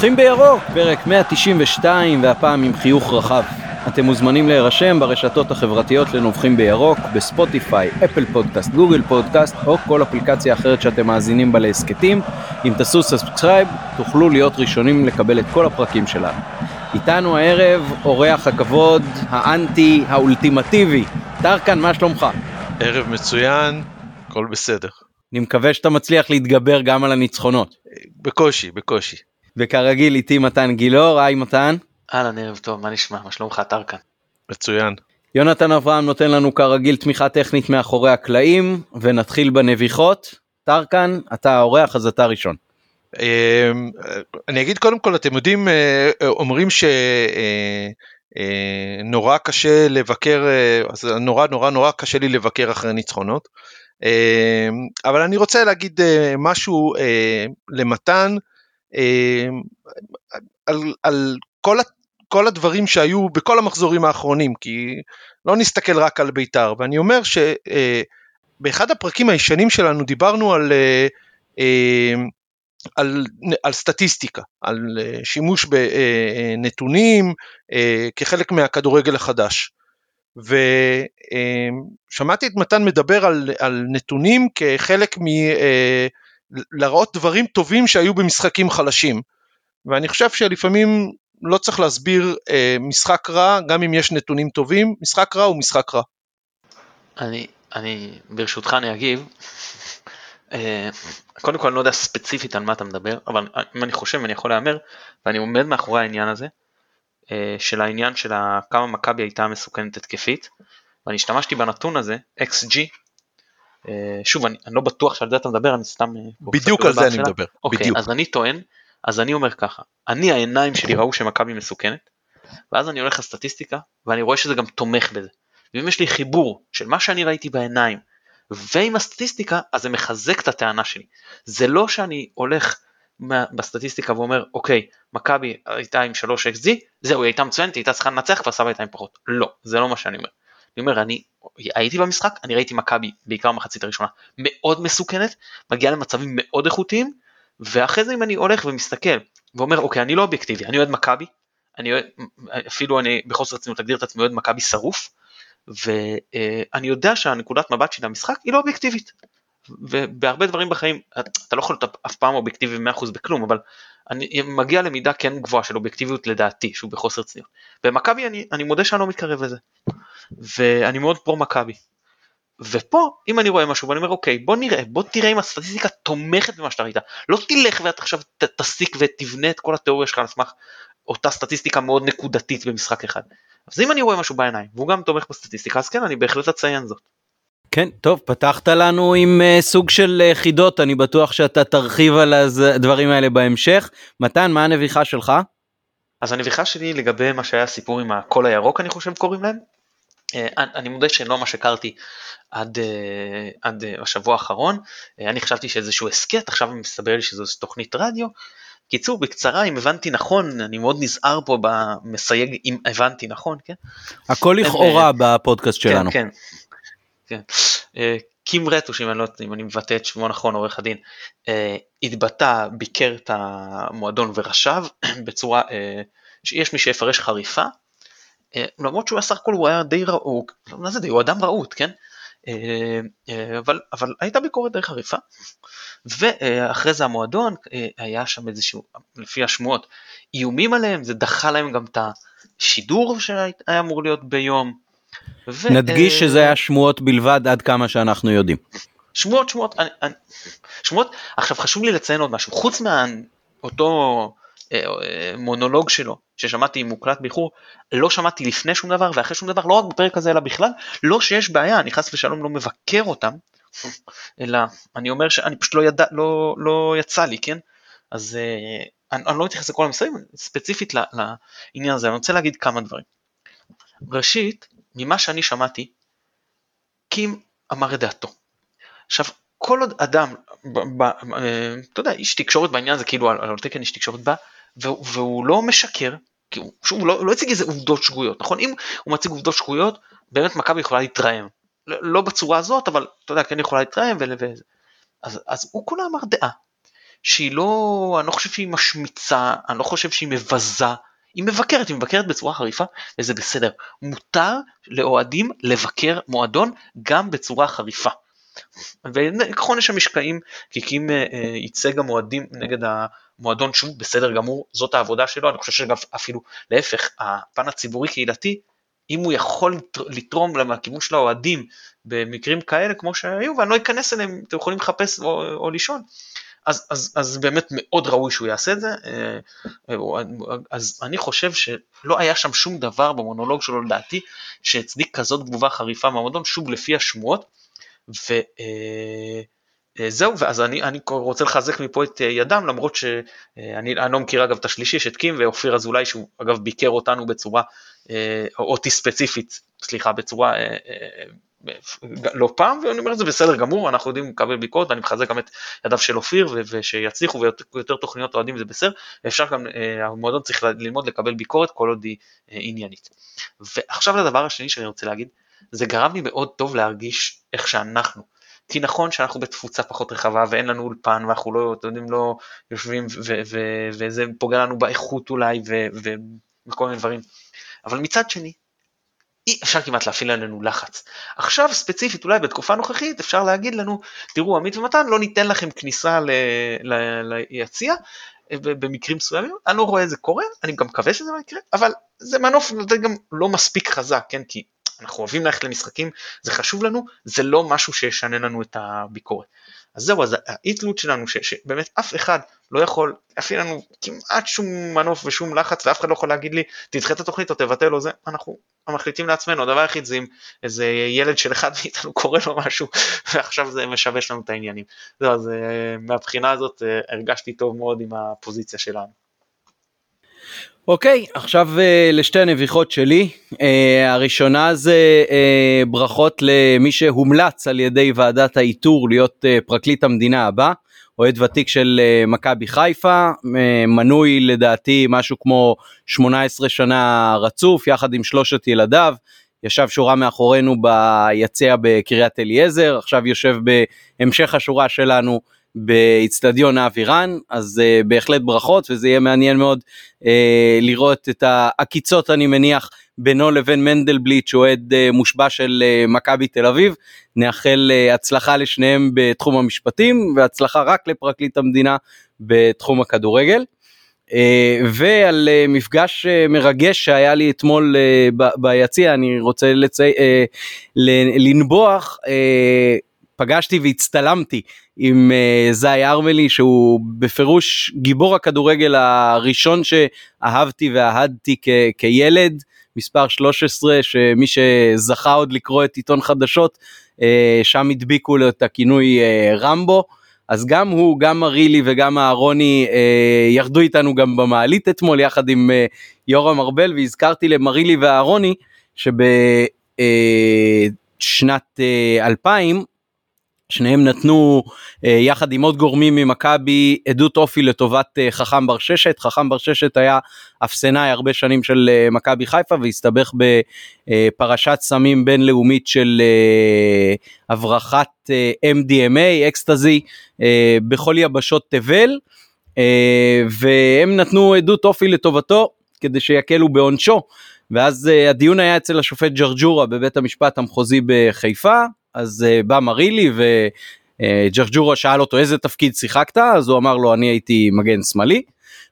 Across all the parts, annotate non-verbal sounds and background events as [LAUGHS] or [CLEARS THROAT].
נובחים בירוק, פרק 192 והפעם עם חיוך רחב. אתם מוזמנים להירשם ברשתות החברתיות לנובחים בירוק, בספוטיפיי, אפל פודקאסט, גוגל פודקאסט או כל אפליקציה אחרת שאתם מאזינים בה להסכתים. אם תעשו subscribe תוכלו להיות ראשונים לקבל את כל הפרקים שלנו. איתנו הערב אורח הכבוד האנטי האולטימטיבי. טרקן, מה שלומך? ערב מצוין, הכל בסדר. אני מקווה שאתה מצליח להתגבר גם על הניצחונות. בקושי, בקושי. וכרגיל איתי מתן גילאור, היי מתן. אהלן ערב טוב, מה נשמע? מה שלומך טרקן? מצוין. יונתן אברהם נותן לנו כרגיל תמיכה טכנית מאחורי הקלעים, ונתחיל בנביחות. טרקן, אתה האורח אז אתה ראשון. אמ, אני אגיד קודם כל, אתם יודעים, אה, אומרים שנורא אה, קשה לבקר, אה, אז נורא נורא נורא קשה לי לבקר אחרי ניצחונות. אמ, אבל אני רוצה להגיד משהו למתן על, על כל, כל הדברים שהיו בכל המחזורים האחרונים, כי לא נסתכל רק על בית"ר, ואני אומר שבאחד הפרקים הישנים שלנו דיברנו על על, על סטטיסטיקה, על אה, שימוש בנתונים אה, כחלק מהכדורגל החדש. ושמעתי את מתן מדבר על, על נתונים כחלק מ... אה, להראות דברים טובים שהיו במשחקים חלשים. ואני חושב שלפעמים לא צריך להסביר משחק רע, גם אם יש נתונים טובים, משחק רע הוא משחק רע. אני, אני ברשותך אני אגיב, אה, קודם כל אני לא יודע ספציפית על מה אתה מדבר, אבל אם אני חושב אני יכול להמר, ואני עומד מאחורי העניין הזה, אה, של העניין של כמה מכבי הייתה מסוכנת התקפית, ואני השתמשתי בנתון הזה, XG, אה, שוב אני, אני לא בטוח שעל זה אתה מדבר, אני סתם... בדיוק על זה אני מדבר, אוקיי, בדיוק. אז אני טוען, אז אני אומר ככה, אני העיניים שלי ראו שמכבי מסוכנת, ואז אני הולך לסטטיסטיקה, ואני רואה שזה גם תומך בזה. ואם יש לי חיבור של מה שאני ראיתי בעיניים, ועם הסטטיסטיקה אז זה מחזק את הטענה שלי. זה לא שאני הולך בסטטיסטיקה ואומר אוקיי מכבי הייתה עם 3 xg זהו היא הייתה מצוינת היא הייתה צריכה לנצח והסבא הייתה עם פחות לא זה לא מה שאני אומר. אני אומר אני הייתי במשחק אני ראיתי מכבי בעיקר מחצית הראשונה מאוד מסוכנת מגיעה למצבים מאוד איכותיים ואחרי זה אם אני הולך ומסתכל ואומר אוקיי אני לא אובייקטיבי אני אוהד מכבי אני אוהד, אפילו אני בחוסר רצינות אגדיר את עצמי אוהד מכבי שרוף ואני יודע שהנקודת מבט של המשחק היא לא אובייקטיבית. ובהרבה דברים בחיים אתה לא יכול להיות אף פעם אובייקטיבי ב-100% בכלום אבל אני מגיע למידה כן גבוהה של אובייקטיביות לדעתי שהוא בחוסר צניעות. במכבי אני, אני מודה שאני לא מתקרב לזה ואני מאוד פרו מכבי. ופה אם אני רואה משהו ואני אומר אוקיי בוא נראה בוא תראה אם הסטטיסטיקה תומכת במה שאתה ראית לא תלך ואתה עכשיו תסיק ותבנה את כל התיאוריה שלך על סמך אותה סטטיסטיקה מאוד נקודתית במשחק אחד. אז אם אני רואה משהו בעיניים והוא גם תומך בסטטיסטיקה אז כן אני בהחלט אציין זאת. כן טוב פתחת לנו עם uh, סוג של uh, חידות אני בטוח שאתה תרחיב על הדברים האלה בהמשך מתן מה הנביכה שלך? אז הנביכה שלי לגבי מה שהיה סיפור עם הקול הירוק אני חושב קוראים להם. Uh, אני מודה שלא מה שהכרתי עד, uh, עד uh, השבוע האחרון אני חשבתי שאיזשהו הסכת עכשיו מסתבר לי שזו תוכנית רדיו קיצור, בקצרה, אם הבנתי נכון, אני מאוד נזהר פה במסייג אם הבנתי נכון, כן? הכל לכאורה אה, בפודקאסט כן, שלנו. כן, כן. אה, קים רטוש, אם אני לא אם אני מבטא את שמו נכון, עורך הדין, אה, התבטא, ביקר את המועדון ורשב [CLEARS THROAT] בצורה, יש מי שיפרש חריפה, למרות שהוא סך הכל הוא היה די רעוק, מה זה די, הוא אדם רהוט, כן? אבל, אבל הייתה ביקורת די חריפה. ואחרי זה המועדון, אה, היה שם איזשהו, לפי השמועות, איומים עליהם, זה דחה להם גם את השידור שהיה אמור להיות ביום. ו... נדגיש שזה היה שמועות בלבד עד כמה שאנחנו יודעים. שמועות, שמועות, אני, אני, שמועות, עכשיו חשוב לי לציין עוד משהו, חוץ מאותו אה, אה, מונולוג שלו, ששמעתי מוקלט באיחור, לא שמעתי לפני שום דבר ואחרי שום דבר, לא רק בפרק הזה אלא בכלל, לא שיש בעיה, אני חס ושלום לא מבקר אותם, אלא אני אומר שאני פשוט לא ידע, לא, לא יצא לי, כן? אז uh, אני, אני לא מתייחס לכל המסרים, ספציפית לעניין הזה, אני רוצה להגיד כמה דברים. ראשית, ממה שאני שמעתי, קים אמר את דעתו. עכשיו, כל עוד אדם, אה, אתה יודע, איש תקשורת בעניין הזה, כאילו על, על תקן איש תקשורת בא, והוא, לא משקר, כי הוא, הוא לא, לא הציג איזה עובדות שגויות, נכון? אם הוא מציג עובדות שגויות, באמת מכבי יכולה להתרעם. לא, לא בצורה הזאת, אבל אתה יודע, כן יכולה להתרעם וזה. אז, אז הוא כולה אמר דעה. שהיא לא, אני לא חושב שהיא משמיצה, אני לא חושב שהיא מבזה, היא מבקרת, היא מבקרת בצורה חריפה וזה בסדר. מותר לאוהדים לבקר מועדון גם בצורה חריפה. וכך עונש המשקעים, כי קים אה, ייצג המועדים נגד המועדון שהוא בסדר גמור, זאת העבודה שלו, אני חושב שאגב אפילו להפך, הפן הציבורי קהילתי, אם הוא יכול לתרום לכיוון של האוהדים במקרים כאלה כמו שהיו, ואני לא אכנס אליהם, אתם יכולים לחפש או, או לישון. אז, אז, אז באמת מאוד ראוי שהוא יעשה את זה, אה, אז אני חושב שלא היה שם שום דבר במונולוג שלו לדעתי שהצדיק כזאת תגובה חריפה מהמועדון, שוב לפי השמועות, וזהו, אה, אה, ואז אני, אני רוצה לחזק מפה את ידם, למרות שאני לא מכיר אגב את השלישי, יש את קים ואופיר אזולאי, שהוא אגב ביקר אותנו בצורה, או אותי ספציפית, סליחה, בצורה לא פעם, ואני אומר את זה בסדר גמור, אנחנו יודעים לקבל ביקורת, ואני מחזק גם את ידיו של אופיר, ושיצליחו ויותר תוכניות אוהדים זה בסדר, ואפשר גם, אה, המועדון צריך ללמוד לקבל ביקורת כל עוד היא אה, עניינית. ועכשיו לדבר השני שאני רוצה להגיד, זה גרם לי מאוד טוב להרגיש איך שאנחנו, כי נכון שאנחנו בתפוצה פחות רחבה ואין לנו אולפן ואנחנו לא, אתם יודעים, לא יושבים וזה פוגע לנו באיכות אולי וכל מיני דברים, אבל מצד שני, אי אפשר כמעט להפעיל עלינו לחץ. עכשיו ספציפית אולי בתקופה הנוכחית אפשר להגיד לנו תראו עמית ומתן לא ניתן לכם כניסה ליציע אה, במקרים מסוימים, אני לא רואה את זה קורה, אני גם מקווה שזה לא יקרה, אבל זה מנוף גם לא מספיק חזק, כן, כי אנחנו אוהבים ללכת למשחקים, זה חשוב לנו, זה לא משהו שישנה לנו את הביקורת. אז זהו, אז האי תלות שלנו, ש, שבאמת אף אחד לא יכול להפעיל לנו כמעט שום מנוף ושום לחץ, ואף אחד לא יכול להגיד לי, תדחה את התוכנית או תבטל או זה, אנחנו מחליטים לעצמנו, הדבר היחיד זה אם איזה ילד של אחד מאיתנו קורא לו משהו, [LAUGHS] ועכשיו זה משבש לנו את העניינים. זהו, אז אה, מהבחינה הזאת אה, הרגשתי טוב מאוד עם הפוזיציה שלנו. אוקיי, okay, עכשיו uh, לשתי הנביחות שלי. Uh, הראשונה זה uh, ברכות למי שהומלץ על ידי ועדת האיתור להיות uh, פרקליט המדינה הבא, אוהד ותיק של uh, מכבי חיפה, uh, מנוי לדעתי משהו כמו 18 שנה רצוף יחד עם שלושת ילדיו. ישב שורה מאחורינו ביציע בקריית אליעזר, עכשיו יושב בהמשך השורה שלנו באיצטדיון האווירן, אז uh, בהחלט ברכות וזה יהיה מעניין מאוד uh, לראות את העקיצות אני מניח בינו לבין מנדלבליט שאוהד uh, מושבע של uh, מכבי תל אביב. נאחל uh, הצלחה לשניהם בתחום המשפטים והצלחה רק לפרקליט המדינה בתחום הכדורגל. Uh, ועל uh, מפגש uh, מרגש שהיה לי אתמול uh, ביציע אני רוצה לצי... uh, לנבוח uh, פגשתי והצטלמתי עם uh, זי ארמלי שהוא בפירוש גיבור הכדורגל הראשון שאהבתי ואהדתי כ- כילד, מספר 13 שמי שזכה עוד לקרוא את עיתון חדשות uh, שם הדביקו לו את הכינוי uh, רמבו. אז גם הוא, גם מרילי וגם אהרוני אה, ירדו איתנו גם במעלית אתמול יחד עם אה, יורם ארבל והזכרתי למרילי ואהרוני שבשנת אה, 2000 שניהם נתנו אה, יחד עם עוד גורמים ממכבי עדות אופי לטובת אה, חכם בר ששת, חכם בר ששת היה אפסנאי הרבה שנים של אה, מכבי חיפה והסתבך בפרשת סמים בינלאומית של הברחת MDMA, אקסטזי, בכל יבשות תבל, והם נתנו עדות אופי לטובתו כדי שיקלו בעונשו. ואז הדיון היה אצל השופט ג'רג'ורה בבית המשפט המחוזי בחיפה, אז uh, בא מרילי וג'רג'ורה שאל אותו איזה תפקיד שיחקת אז הוא אמר לו אני הייתי מגן שמאלי.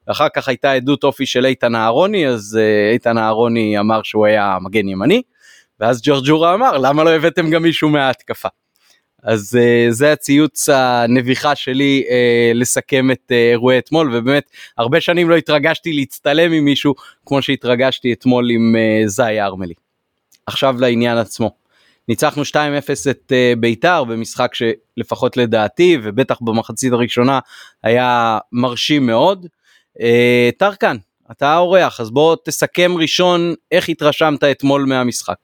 אחר כך הייתה עדות אופי של איתן אהרוני אז uh, איתן אהרוני אמר שהוא היה מגן ימני. ואז ג'רג'ורה אמר למה לא הבאתם גם מישהו מההתקפה. אז uh, זה הציוץ הנביחה שלי uh, לסכם את uh, אירועי אתמול ובאמת הרבה שנים לא התרגשתי להצטלם עם מישהו כמו שהתרגשתי אתמול עם uh, זי ארמלי. עכשיו לעניין עצמו. ניצחנו 2-0 את אה, ביתר במשחק שלפחות לדעתי ובטח במחצית הראשונה היה מרשים מאוד. אה, טרקן, אתה האורח אז בוא תסכם ראשון איך התרשמת אתמול מהמשחק.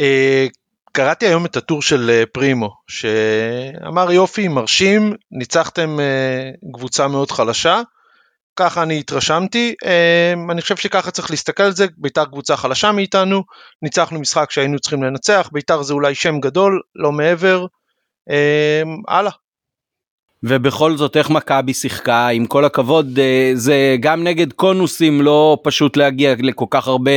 אה, קראתי היום את הטור של פרימו שאמר יופי מרשים ניצחתם קבוצה מאוד חלשה ככה אני התרשמתי, אמ, אני חושב שככה צריך להסתכל על זה, בית"ר קבוצה חלשה מאיתנו, ניצחנו משחק שהיינו צריכים לנצח, בית"ר זה אולי שם גדול, לא מעבר, אמ, הלאה. ובכל זאת איך מכבי שיחקה? עם כל הכבוד אה, זה גם נגד קונוסים לא פשוט להגיע לכל כך הרבה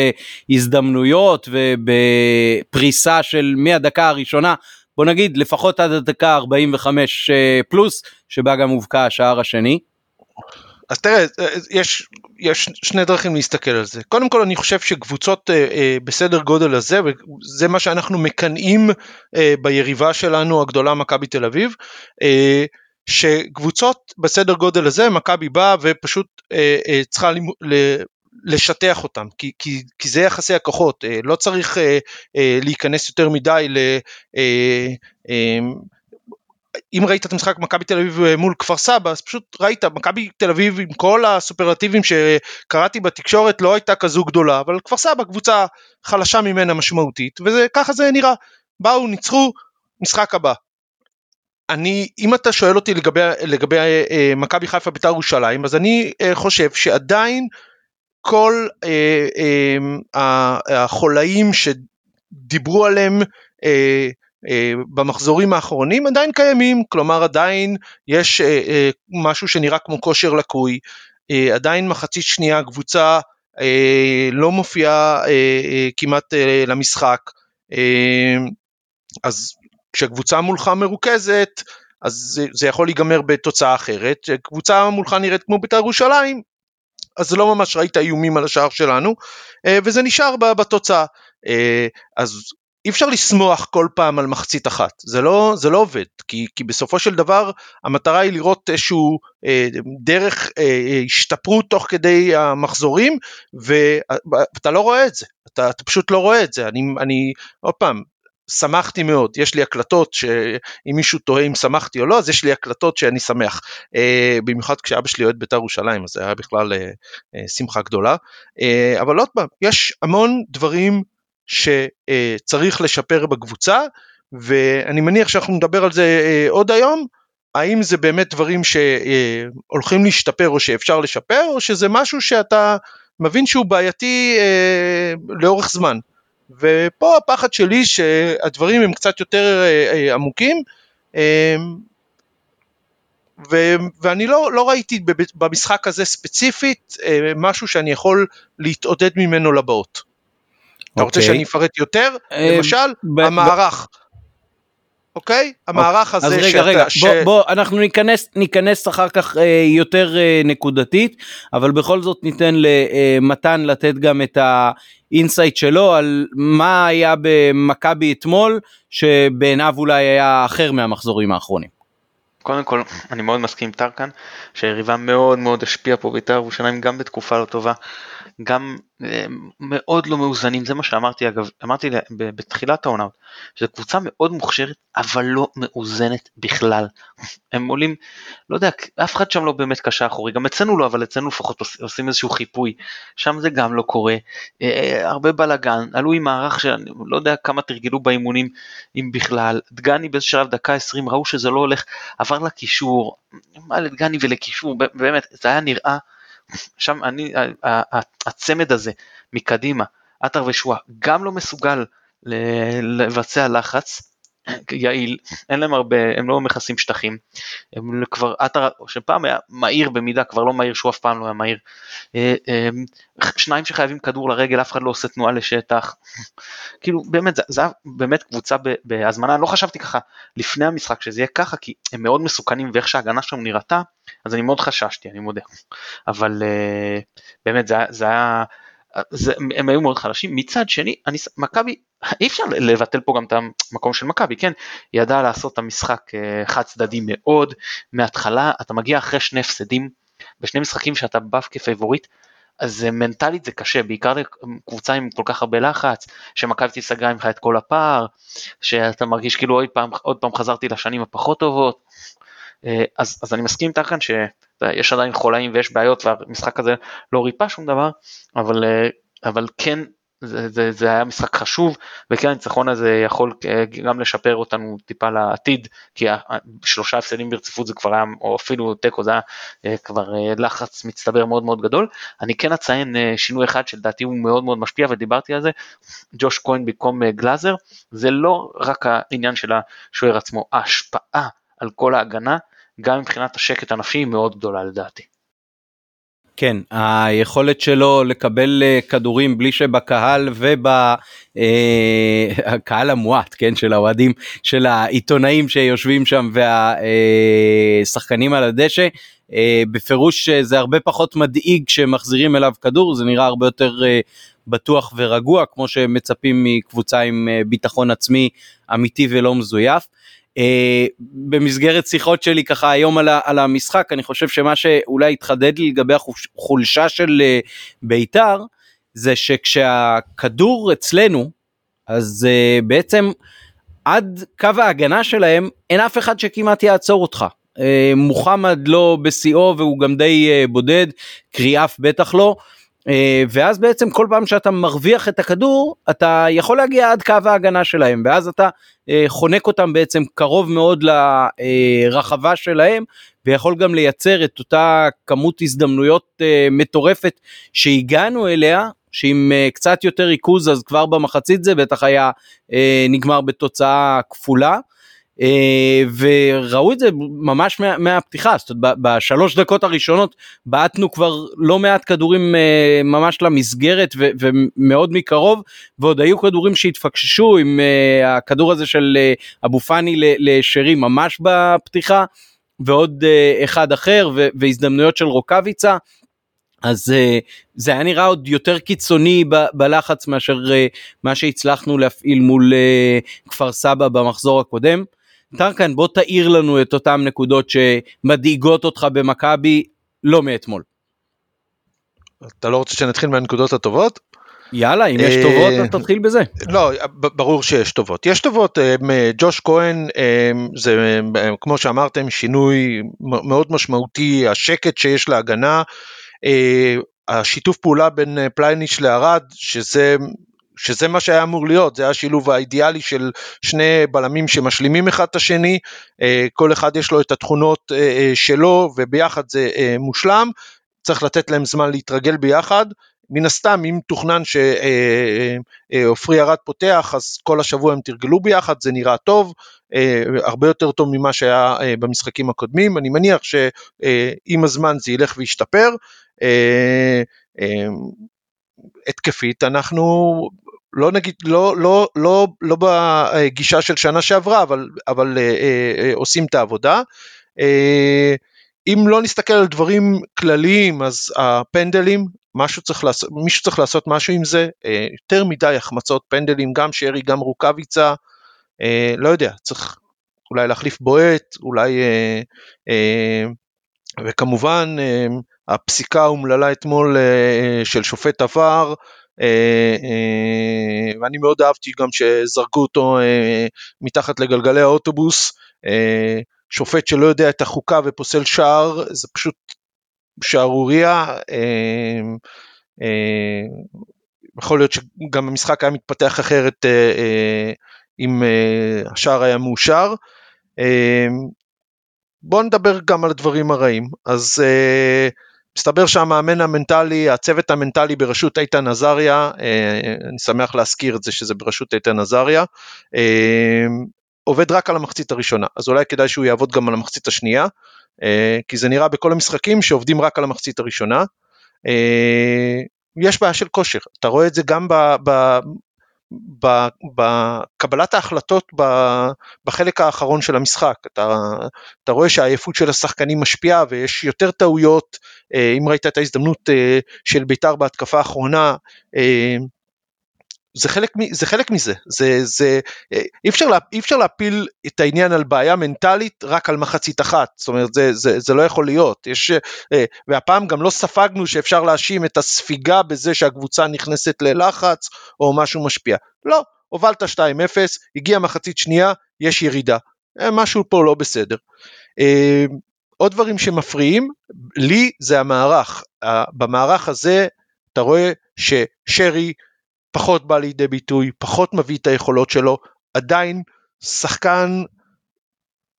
הזדמנויות ובפריסה של מהדקה הראשונה. בוא נגיד לפחות עד הדקה 45 אה, פלוס שבה גם הובקע השער השני. אז תראה, יש, יש שני דרכים להסתכל על זה. קודם כל אני חושב שקבוצות אה, אה, בסדר גודל הזה, וזה מה שאנחנו מקנאים אה, ביריבה שלנו הגדולה מכבי תל אביב, אה, שקבוצות בסדר גודל הזה, מכבי באה ופשוט אה, אה, צריכה ל, לשטח אותם, כי, כי, כי זה יחסי הכוחות, אה, לא צריך אה, אה, להיכנס יותר מדי ל... אה, אה, אם ראית את המשחק מכבי תל אביב אה, מול כפר סבא אז פשוט ראית מכבי תל אביב עם כל הסופרלטיבים שקראתי בתקשורת לא הייתה כזו גדולה אבל כפר סבא קבוצה חלשה ממנה משמעותית וככה זה נראה באו ניצחו משחק הבא. אני אם אתה שואל אותי לגבי, לגבי אה, אה, מכבי חיפה בית"ר ירושלים אז אני אה, חושב שעדיין כל אה, אה, החולאים שדיברו עליהם אה, במחזורים האחרונים עדיין קיימים, כלומר עדיין יש אה, אה, משהו שנראה כמו כושר לקוי, עדיין מחצית שנייה קבוצה לא מופיעה כמעט למשחק, אז כשקבוצה מולך מרוכזת אז זה, זה יכול להיגמר בתוצאה אחרת, כשקבוצה מולך נראית כמו בית"ר ירושלים אז לא ממש ראית איומים על השער שלנו וזה נשאר בתוצאה. אז אי אפשר לשמוח כל פעם על מחצית אחת, זה לא, זה לא עובד, כי, כי בסופו של דבר המטרה היא לראות איזשהו אה, דרך אה, אה השתפרות תוך כדי המחזורים, ואתה לא רואה את זה, אתה, אתה פשוט לא רואה את זה, אני, אני עוד פעם, שמחתי מאוד, יש לי הקלטות שאם מישהו תוהה אם שמחתי או לא, אז יש לי הקלטות שאני שמח, אה, במיוחד כשאבא שלי אוהד בית"ר ירושלים, אז זה היה בכלל אה, אה, שמחה גדולה, אה, אבל עוד פעם, יש המון דברים שצריך לשפר בקבוצה ואני מניח שאנחנו נדבר על זה אה, עוד היום, האם זה באמת דברים שהולכים להשתפר או שאפשר לשפר או שזה משהו שאתה מבין שהוא בעייתי אה, לאורך זמן. ופה הפחד שלי שהדברים הם קצת יותר אה, עמוקים ו- ואני לא, לא ראיתי במשחק הזה ספציפית משהו שאני יכול להתעודד ממנו לבאות. אתה רוצה אוקיי. שאני אפרט יותר? אה, למשל, המערך. אוקיי? המערך הזה אז רגע, שאתה... רגע, ש... בוא, בוא, אנחנו ניכנס, ניכנס אחר כך אה, יותר אה, נקודתית, אבל בכל זאת ניתן למתן אה, לתת גם את ה insight שלו על מה היה במכבי אתמול, שבעיניו אולי היה אחר מהמחזורים האחרונים. קודם כל, אני מאוד מסכים עם טרקן, שהיריבה מאוד מאוד השפיעה פה בית"ר ירושלים גם בתקופה לא טובה. גם אה, מאוד לא מאוזנים, זה מה שאמרתי אגב, אמרתי בתחילת העונה, שזו קבוצה מאוד מוכשרת אבל לא מאוזנת בכלל. הם עולים, לא יודע, אף אחד שם לא באמת קשה אחורי, גם אצלנו לא, אבל אצלנו לפחות עושים איזשהו חיפוי, שם זה גם לא קורה, אה, אה, הרבה בלאגן, עלו עם מערך שאני לא יודע כמה תרגלו באימונים, אם בכלל, דגני באיזה שלב דקה 20 ראו שזה לא הולך, עבר לקישור, מה לדגני ולקישור, באמת, זה היה נראה שם אני, הצמד הזה מקדימה, עטר ושועה, גם לא מסוגל לבצע לחץ יעיל, אין להם הרבה, הם לא מכסים שטחים, הם כבר, עטר, שפעם היה מהיר במידה, כבר לא מהיר, שהוא אף פעם לא היה מהיר, אה, אה, שניים שחייבים כדור לרגל, אף אחד לא עושה תנועה לשטח, כאילו באמת, היה באמת קבוצה בהזמנה, לא חשבתי ככה לפני המשחק שזה יהיה ככה, כי הם מאוד מסוכנים ואיך שההגנה שלנו נראתה, אז אני מאוד חששתי, אני מודה, אבל אה, באמת זה, זה היה, זה, הם היו מאוד חלשים, מצד שני, מכבי, אי אפשר לבטל פה גם את המקום של מכבי, כן, היא ידעה לעשות את המשחק אה, חד צדדי מאוד, מההתחלה אתה מגיע אחרי שני הפסדים, בשני משחקים שאתה בא כפייבוריט, אז מנטלית זה קשה, בעיקר לקבוצה עם כל כך הרבה לחץ, שמכבי תיסגרה ממך את כל הפער, שאתה מרגיש כאילו עוד פעם, עוד פעם חזרתי לשנים הפחות טובות, אה, אז, אז אני מסכים איתך כאן שיש עדיין חולאים ויש בעיות והמשחק הזה לא ריפא שום דבר, אבל, אה, אבל כן זה, זה, זה היה משחק חשוב וכן הניצחון הזה יכול אה, גם לשפר אותנו טיפה לעתיד כי שלושה הפסדים ברציפות זה כבר היה או אפילו תיקו זה היה כבר לחץ מצטבר מאוד מאוד גדול. אני כן אציין שינוי אחד שלדעתי הוא מאוד מאוד משפיע ודיברתי על זה, ג'וש כהן במקום גלאזר, זה לא רק העניין של השוער עצמו, ההשפעה על כל ההגנה גם מבחינת השקט הנפשי היא מאוד גדולה לדעתי. כן, היכולת שלו לקבל אה, כדורים בלי שבקהל ובקהל אה, המועט, כן, של האוהדים, של העיתונאים שיושבים שם והשחקנים על הדשא, אה, בפירוש זה הרבה פחות מדאיג כשמחזירים אליו כדור, זה נראה הרבה יותר בטוח ורגוע, כמו שמצפים מקבוצה עם ביטחון עצמי אמיתי ולא מזויף. Uh, במסגרת שיחות שלי ככה היום על, על המשחק אני חושב שמה שאולי התחדד לי לגבי החולשה של uh, בית"ר זה שכשהכדור אצלנו אז uh, בעצם עד קו ההגנה שלהם אין אף אחד שכמעט יעצור אותך. מוחמד לא בשיאו והוא גם די בודד, קריאף בטח לא. אה, ואז בעצם כל פעם שאתה מרוויח את הכדור אתה יכול להגיע עד קו ההגנה שלהם ואז אתה אה, חונק אותם בעצם קרוב מאוד לרחבה שלהם ויכול גם לייצר את אותה כמות הזדמנויות אה, מטורפת שהגענו אליה שעם קצת יותר ריכוז אז כבר במחצית זה בטח היה נגמר בתוצאה כפולה. אה, וראו את זה ממש מה, מהפתיחה, זאת אומרת בשלוש דקות הראשונות בעטנו כבר לא מעט כדורים אה, ממש למסגרת ו, ומאוד מקרוב ועוד היו כדורים שהתפקששו עם אה, הכדור הזה של אבו פאני לשרי ממש בפתיחה ועוד אחד אחר והזדמנויות של רוקאביצה. אז זה היה נראה עוד יותר קיצוני בלחץ מאשר מה שהצלחנו להפעיל מול כפר סבא במחזור הקודם. טרקן בוא תאיר לנו את אותן נקודות שמדאיגות אותך במכבי לא מאתמול. אתה לא רוצה שנתחיל מהנקודות הטובות? יאללה, אם יש טובות, אז תתחיל בזה. לא, ברור שיש טובות. יש טובות, ג'וש כהן, זה כמו שאמרתם, שינוי מאוד משמעותי, השקט שיש להגנה, השיתוף פעולה בין פלייניש לארד, שזה שזה מה שהיה אמור להיות, זה השילוב האידיאלי של שני בלמים שמשלימים אחד את השני, אה, כל אחד יש לו את התכונות אה, אה, שלו וביחד זה מושלם, צריך לתת להם זמן להתרגל ביחד. מן הסתם אם תוכנן שעופרי ארד פותח אז כל השבוע הם תרגלו ביחד זה נראה טוב הרבה יותר טוב ממה שהיה במשחקים הקודמים. אני מניח שעם הזמן זה ילך וישתפר. התקפית אנחנו לא נגיד, לא, לא, לא, לא בגישה של שנה שעברה, אבל, אבל אה, אה, אה, עושים את העבודה. אה, אם לא נסתכל על דברים כלליים, אז הפנדלים, משהו צריך לעשות, מישהו צריך לעשות משהו עם זה, אה, יותר מדי החמצות פנדלים, גם שרי, גם רוקאביצה, אה, לא יודע, צריך אולי להחליף בועט, אולי, אה, אה, וכמובן, אה, הפסיקה האומללה אתמול אה, של שופט עבר, ואני מאוד אהבתי גם שזרקו אותו אה, מתחת לגלגלי האוטובוס, שופט שלא יודע את החוקה ופוסל שער, זה פשוט שערוריה. יכול להיות שגם המשחק היה מתפתח אחרת אם השער היה מאושר. בואו נדבר גם על הדברים הרעים. אז מסתבר שהמאמן המנטלי, הצוות המנטלי בראשות איתן עזריה, אה, אני שמח להזכיר את זה שזה בראשות איתן עזריה, אה, עובד רק על המחצית הראשונה, אז אולי כדאי שהוא יעבוד גם על המחצית השנייה, אה, כי זה נראה בכל המשחקים שעובדים רק על המחצית הראשונה. יש בעיה של כושר, אתה רואה את זה גם בקבלת ההחלטות בחלק האחרון של המשחק. אתה, אתה רואה שהעייפות של השחקנים משפיעה ויש יותר טעויות, אה, אם ראית את ההזדמנות אה, של בית"ר בהתקפה האחרונה, אה, זה חלק, זה חלק מזה, זה, זה, אי, אפשר לה, אי אפשר להפיל את העניין על בעיה מנטלית רק על מחצית אחת, זאת אומרת זה, זה, זה לא יכול להיות, יש, והפעם גם לא ספגנו שאפשר להאשים את הספיגה בזה שהקבוצה נכנסת ללחץ או משהו משפיע, לא, הובלת 2-0, הגיע מחצית שנייה, יש ירידה, משהו פה לא בסדר. עוד דברים שמפריעים, לי זה המערך, במערך הזה אתה רואה ששרי פחות בא לידי ביטוי, פחות מביא את היכולות שלו, עדיין שחקן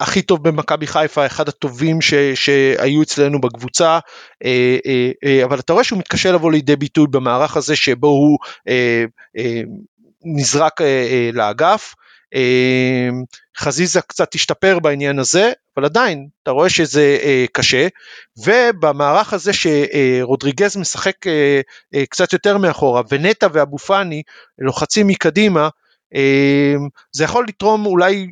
הכי טוב במכבי חיפה, אחד הטובים ש, שהיו אצלנו בקבוצה, אה, אה, אה, אבל אתה רואה שהוא מתקשה לבוא לידי ביטוי במערך הזה שבו הוא נזרק לאגף. חזיזה קצת השתפר בעניין הזה, אבל עדיין אתה רואה שזה קשה, ובמערך הזה שרודריגז משחק קצת יותר מאחורה, ונטע ואבו פאני לוחצים מקדימה, זה יכול לתרום אולי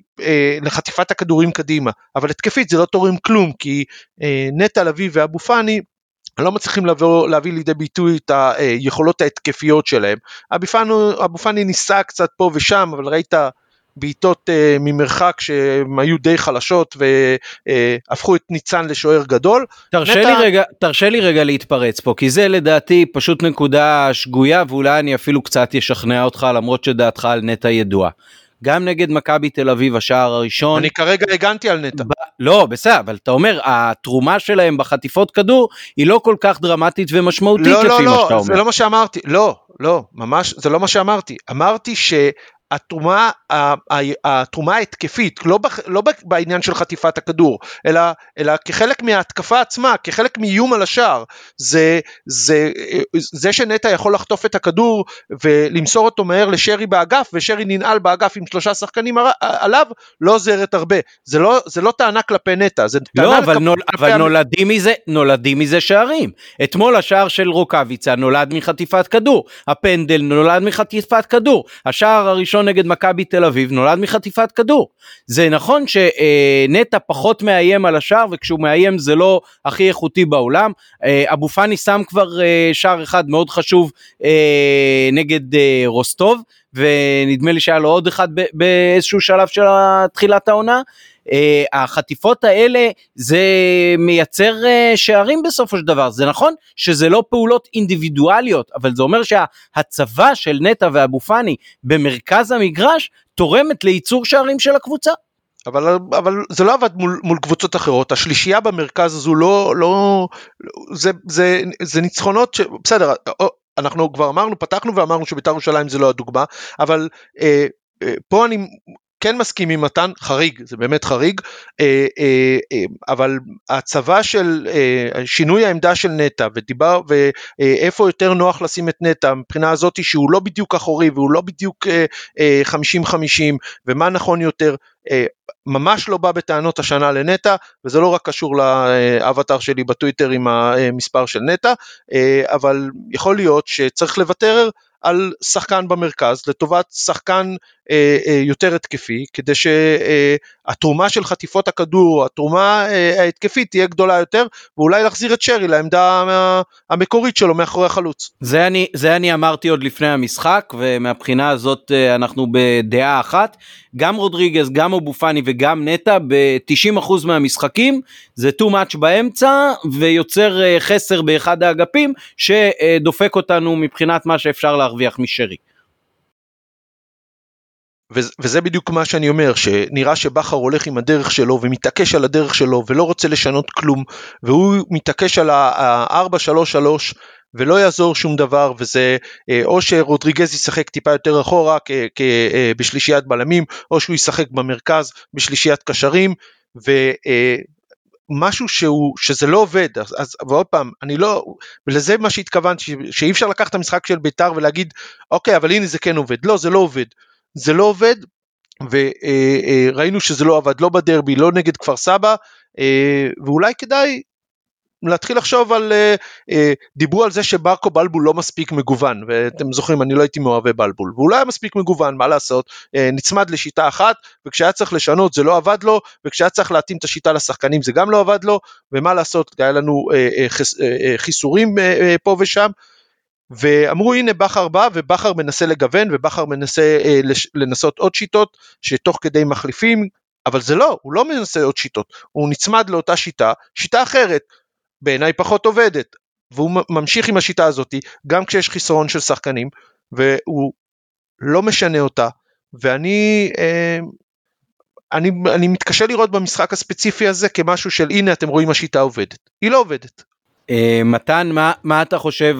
לחטיפת הכדורים קדימה, אבל התקפית זה לא תורם כלום, כי נטע לביא ואבו פאני לא מצליחים לבוא, להביא לידי ביטוי את היכולות ההתקפיות שלהם. אבו פאני ניסה קצת פה ושם, אבל ראית בעיטות uh, ממרחק שהן היו די חלשות והפכו את ניצן לשוער גדול. תרשה, נטע... לי רגע, תרשה לי רגע להתפרץ פה, כי זה לדעתי פשוט נקודה שגויה ואולי אני אפילו קצת אשכנע אותך למרות שדעתך על נטע ידועה. גם נגד מכבי תל אביב השער הראשון. אני כרגע הגנתי על נטע. ב... לא, בסדר, אבל אתה אומר, התרומה שלהם בחטיפות כדור היא לא כל כך דרמטית ומשמעותית לא, לא לפי לא, מה שאתה לא, אומר. זה לא מה שאמרתי, לא, לא, ממש, זה לא מה שאמרתי. אמרתי ש... התרומה, התרומה ההתקפית, לא, לא בעניין של חטיפת הכדור, אלא, אלא כחלק מההתקפה עצמה, כחלק מאיום על השער, זה, זה, זה שנטע יכול לחטוף את הכדור ולמסור אותו מהר לשרי באגף, ושרי ננעל באגף עם שלושה שחקנים עליו, לא עוזרת הרבה. זה לא, זה לא טענה כלפי נטע, זה טענה לא, אבל, נול, אבל נולדים, מזה, נולדים מזה שערים. אתמול השער של רוקאביצה נולד מחטיפת כדור, הפנדל נולד מחטיפת כדור, השער הראשון נגד מכבי תל אביב נולד מחטיפת כדור. זה נכון שנטע פחות מאיים על השער וכשהוא מאיים זה לא הכי איכותי בעולם. אה, אבו פאני שם כבר אה, שער אחד מאוד חשוב אה, נגד רוסטוב ונדמה לי שהיה לו עוד אחד באיזשהו שלב של תחילת העונה. Uh, החטיפות האלה זה מייצר uh, שערים בסופו של דבר זה נכון שזה לא פעולות אינדיבידואליות אבל זה אומר שהצבה של נטע ואבו פאני במרכז המגרש תורמת לייצור שערים של הקבוצה. אבל, אבל זה לא עבד מול, מול קבוצות אחרות, השלישייה במרכז הזו לא, לא, זה, זה, זה ניצחונות, ש, בסדר, אנחנו כבר אמרנו, פתחנו ואמרנו שבית"ר ירושלים זה לא הדוגמה, אבל אה, אה, פה אני כן מסכים עם מתן, חריג, זה באמת חריג, אה, אה, אה, אבל הצבה של שינוי העמדה של נטע ודיבר ואיפה יותר נוח לשים את נטע מבחינה הזאת שהוא לא בדיוק אחורי והוא לא בדיוק 50-50 ומה נכון יותר, ממש לא בא בטענות השנה לנטע וזה לא רק קשור לאבטר שלי בטוויטר עם המספר של נטע, אבל יכול להיות שצריך לוותר על שחקן במרכז לטובת שחקן אה, אה, יותר התקפי, כדי שהתרומה של חטיפות הכדור, התרומה אה, ההתקפית תהיה גדולה יותר, ואולי להחזיר את שרי לעמדה המקורית שלו מאחורי החלוץ. זה אני, זה אני אמרתי עוד לפני המשחק, ומהבחינה הזאת אנחנו בדעה אחת. גם רודריגז, גם אבו פאני וגם נטע ב-90% מהמשחקים זה too much באמצע ויוצר חסר באחד האגפים שדופק אותנו מבחינת מה שאפשר להרוויח משרי. וזה בדיוק מה שאני אומר, שנראה שבכר הולך עם הדרך שלו ומתעקש על הדרך שלו ולא רוצה לשנות כלום, והוא מתעקש על ה-4-3-3 ולא יעזור שום דבר, וזה אה, או שרודריגז ישחק טיפה יותר אחורה אה, בשלישיית בלמים, או שהוא ישחק במרכז בשלישיית קשרים, ומשהו אה, שהוא, שזה לא עובד, אז, אז ועוד פעם, אני לא, ולזה מה שהתכוונתי, שאי אפשר לקחת את המשחק של בית"ר ולהגיד, אוקיי, אבל הנה זה כן עובד, לא, זה לא עובד. זה לא עובד, וראינו שזה לא עבד לא בדרבי, לא נגד כפר סבא, אה, ואולי כדאי להתחיל לחשוב על, אה, אה, דיברו על זה שברקו בלבול לא מספיק מגוון, ואתם זוכרים אני לא הייתי מאוהבי בלבול, והוא לא היה מספיק מגוון, מה לעשות, נצמד לשיטה אחת, וכשהיה צריך לשנות זה לא עבד לו, וכשהיה צריך להתאים את השיטה לשחקנים זה גם לא עבד לו, ומה לעשות, היה לנו חיסורים פה ושם, ואמרו הנה בכר בא ובכר מנסה לגוון ובכר מנסה אה, לנסות עוד שיטות שתוך כדי מחליפים אבל זה לא הוא לא מנסה עוד שיטות הוא נצמד לאותה שיטה שיטה אחרת בעיניי פחות עובדת. והוא ממשיך עם השיטה הזאתי גם כשיש חיסרון של שחקנים והוא לא משנה אותה. ואני אה, אני, אני מתקשה לראות במשחק הספציפי הזה כמשהו של הנה אתם רואים השיטה עובדת. היא לא עובדת מתן, מה, מה אתה חושב,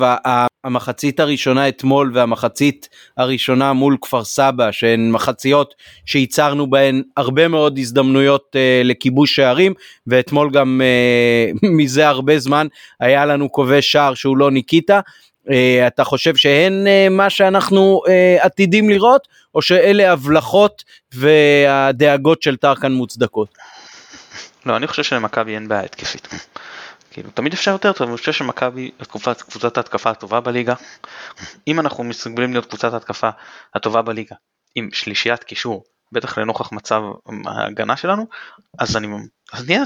המחצית הראשונה אתמול והמחצית הראשונה מול כפר סבא, שהן מחציות שייצרנו בהן הרבה מאוד הזדמנויות uh, לכיבוש שערים, ואתמול גם uh, [LAUGHS] מזה הרבה זמן היה לנו כובש שער שהוא לא ניקיטה. אה, אתה חושב שהן אה, מה שאנחנו אה, עתידים לראות, או שאלה הבלחות והדאגות של טרקן מוצדקות? לא, אני חושב שלמכבי אין בעיה התקפית. כאילו, תמיד אפשר יותר טוב, אני חושב שמכבי קבוצת, ההתקפה הטובה בליגה. אם אנחנו מסוגלים להיות קבוצת ההתקפה הטובה בליגה, עם שלישיית קישור, בטח לנוכח מצב ההגנה שלנו, אז אני, אז נהיה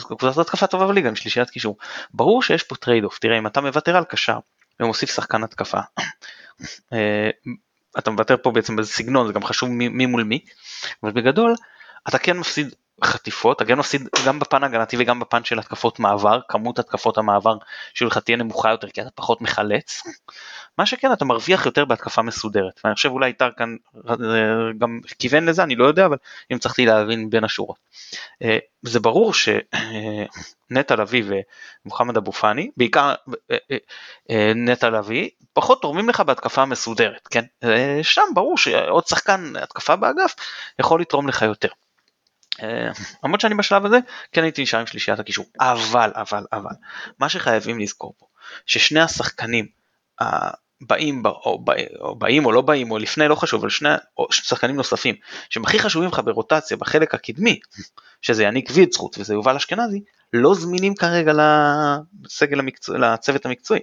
קבוצת התקפה טובה בליגה עם שלישיית קישור. ברור שיש פה trade off, תראה אם אתה מוותר על קשר ומוסיף שחקן התקפה, [CLEARS THROAT] אה, אתה מוותר פה בעצם בסגנון, זה גם חשוב מי מול מי, אבל בגדול אתה כן מפסיד חטיפות, כן מפסיד גם בפן ההגנתי וגם בפן של התקפות מעבר, כמות התקפות המעבר שלך תהיה נמוכה יותר כי אתה פחות מחלץ, מה שכן אתה מרוויח יותר בהתקפה מסודרת, ואני חושב אולי טרקן גם כיוון לזה, אני לא יודע, אבל אם צריכתי להבין בין השורות. אה, זה ברור שנטע לביא ומוחמד אבו פאני, בעיקר אה, אה, נטע לביא, פחות תורמים לך בהתקפה מסודרת, כן? שם ברור שעוד שחקן התקפה באגף יכול לתרום לך יותר. למרות שאני בשלב הזה כן הייתי נשאר עם שלישיית הקישור. אבל אבל אבל מה שחייבים לזכור פה ששני השחקנים באים או, או באים או לא באים או לפני לא חשוב אבל שני או שחקנים נוספים שהם הכי חשובים לך ברוטציה בחלק הקדמי שזה יניק ויצחוט וזה יובל אשכנזי לא זמינים כרגע לסגל המקצוע, לצוות המקצועי.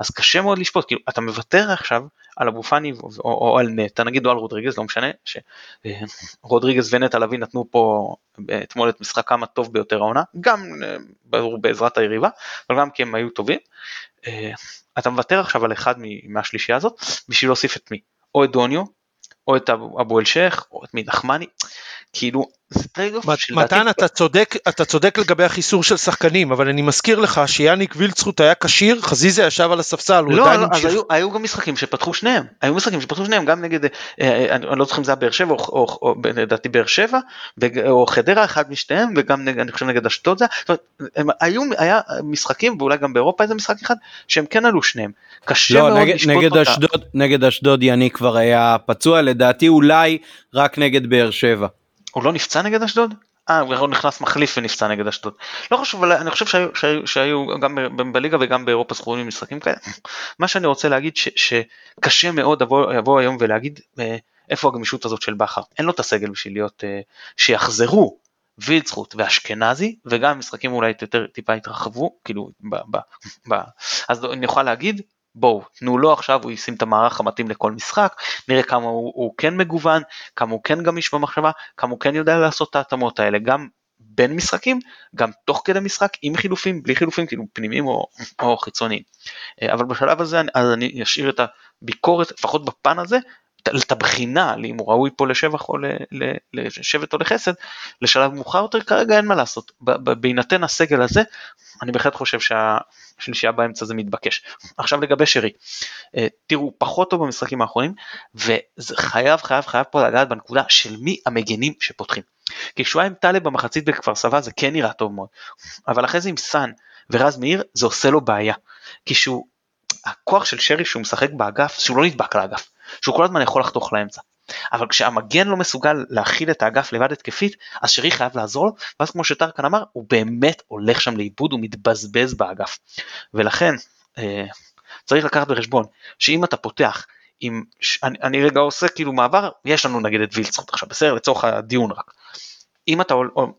אז קשה מאוד לשפוט כאילו אתה מוותר עכשיו על אבו פאני או, או, או על נטע נגיד או על רודריגז לא משנה שרודריגז ונטע לביא נתנו פה אתמול את משחקם הטוב ביותר העונה גם ברור בעזרת היריבה אבל גם כי הם היו טובים. אתה מוותר עכשיו על אחד מהשלישייה הזאת בשביל להוסיף את מי? או את דוניו, או את אבו אל שיך, או את מי נחמני, כאילו זה trade-off שלדעתי... מתן אתה צודק, אתה צודק לגבי החיסור של שחקנים, אבל אני מזכיר לך שיאניק וילדסחוט היה כשיר, חזיזה ישב על הספסל, הוא לא, עדיין לא, המשיך. אז היו, היו גם משחקים שפתחו שניהם, היו משחקים שפתחו שניהם, גם נגד, אה, אה, אני לא זוכר אם זה היה באר שבע, או, או, או לדעתי באר שבע, או חדרה, אחד משתיהם, וגם נגד, אני חושב נגד אשדוד זה, היו, היה משחקים, ואולי גם באירופה איזה משחק אחד, שהם כן עלו שניהם. קשה לא, מאוד לשפוט נגד אותה. אשדוד, נגד אשדוד יניק כבר היה פצוע, לדעתי אולי רק נגד באר שבע. הוא לא נפצע נגד אשדוד? אה, הוא נכנס מחליף ונפצע נגד אשדוד. לא חשוב, אבל אני חושב שהיו, שהיו, שהיו גם בליגה וגם באירופה זכורים משחקים כאלה. מה שאני רוצה להגיד ש, שקשה מאוד לבוא, היום ולהגיד אה, איפה הגמישות הזאת של בכר. אין לו את הסגל בשביל להיות, אה, שיחזרו וילצחוט ואשכנזי וגם משחקים אולי יותר טיפה התרחבו כאילו ב, ב, ב, אז אני יכול להגיד בואו תנו לו עכשיו הוא ישים את המערך המתאים לכל משחק נראה כמה הוא, הוא כן מגוון כמה הוא כן גמיש במחשבה כמה הוא כן יודע לעשות את ההתאמות האלה. גם בין משחקים גם תוך כדי משחק עם חילופים בלי חילופים כאילו פנימיים או, או חיצוניים. אה, אבל בשלב הזה אני, אז אני אשאיר את הביקורת לפחות בפן הזה את הבחינה אם הוא ראוי פה לשבח או לשבט או לחסד לשלב מאוחר יותר כרגע אין מה לעשות בהינתן הסגל הזה אני בהחלט חושב שהשלישייה באמצע זה מתבקש. עכשיו לגבי שרי, אה, תראו פחות טוב במשחקים האחרונים וזה חייב חייב חייב פה לגעת בנקודה של מי המגנים שפותחים. כי כשהוא היה עם טלב במחצית בכפר סבא זה כן נראה טוב מאוד אבל אחרי זה עם סאן ורז מאיר זה עושה לו בעיה כי שהוא הכוח של שרי שהוא משחק באגף שהוא לא נדבק לאגף שהוא כל הזמן יכול לחתוך לאמצע. אבל כשהמגן לא מסוגל להכיל את האגף לבד התקפית, אז שרי חייב לעזור לו, ואז כמו שטרקן אמר, הוא באמת הולך שם לאיבוד, הוא מתבזבז באגף. ולכן, אה, צריך לקחת בחשבון, שאם אתה פותח עם, אני, אני רגע עושה כאילו מעבר, יש לנו נגיד את וילצחוט עכשיו, בסדר? לצורך הדיון רק. אם אתה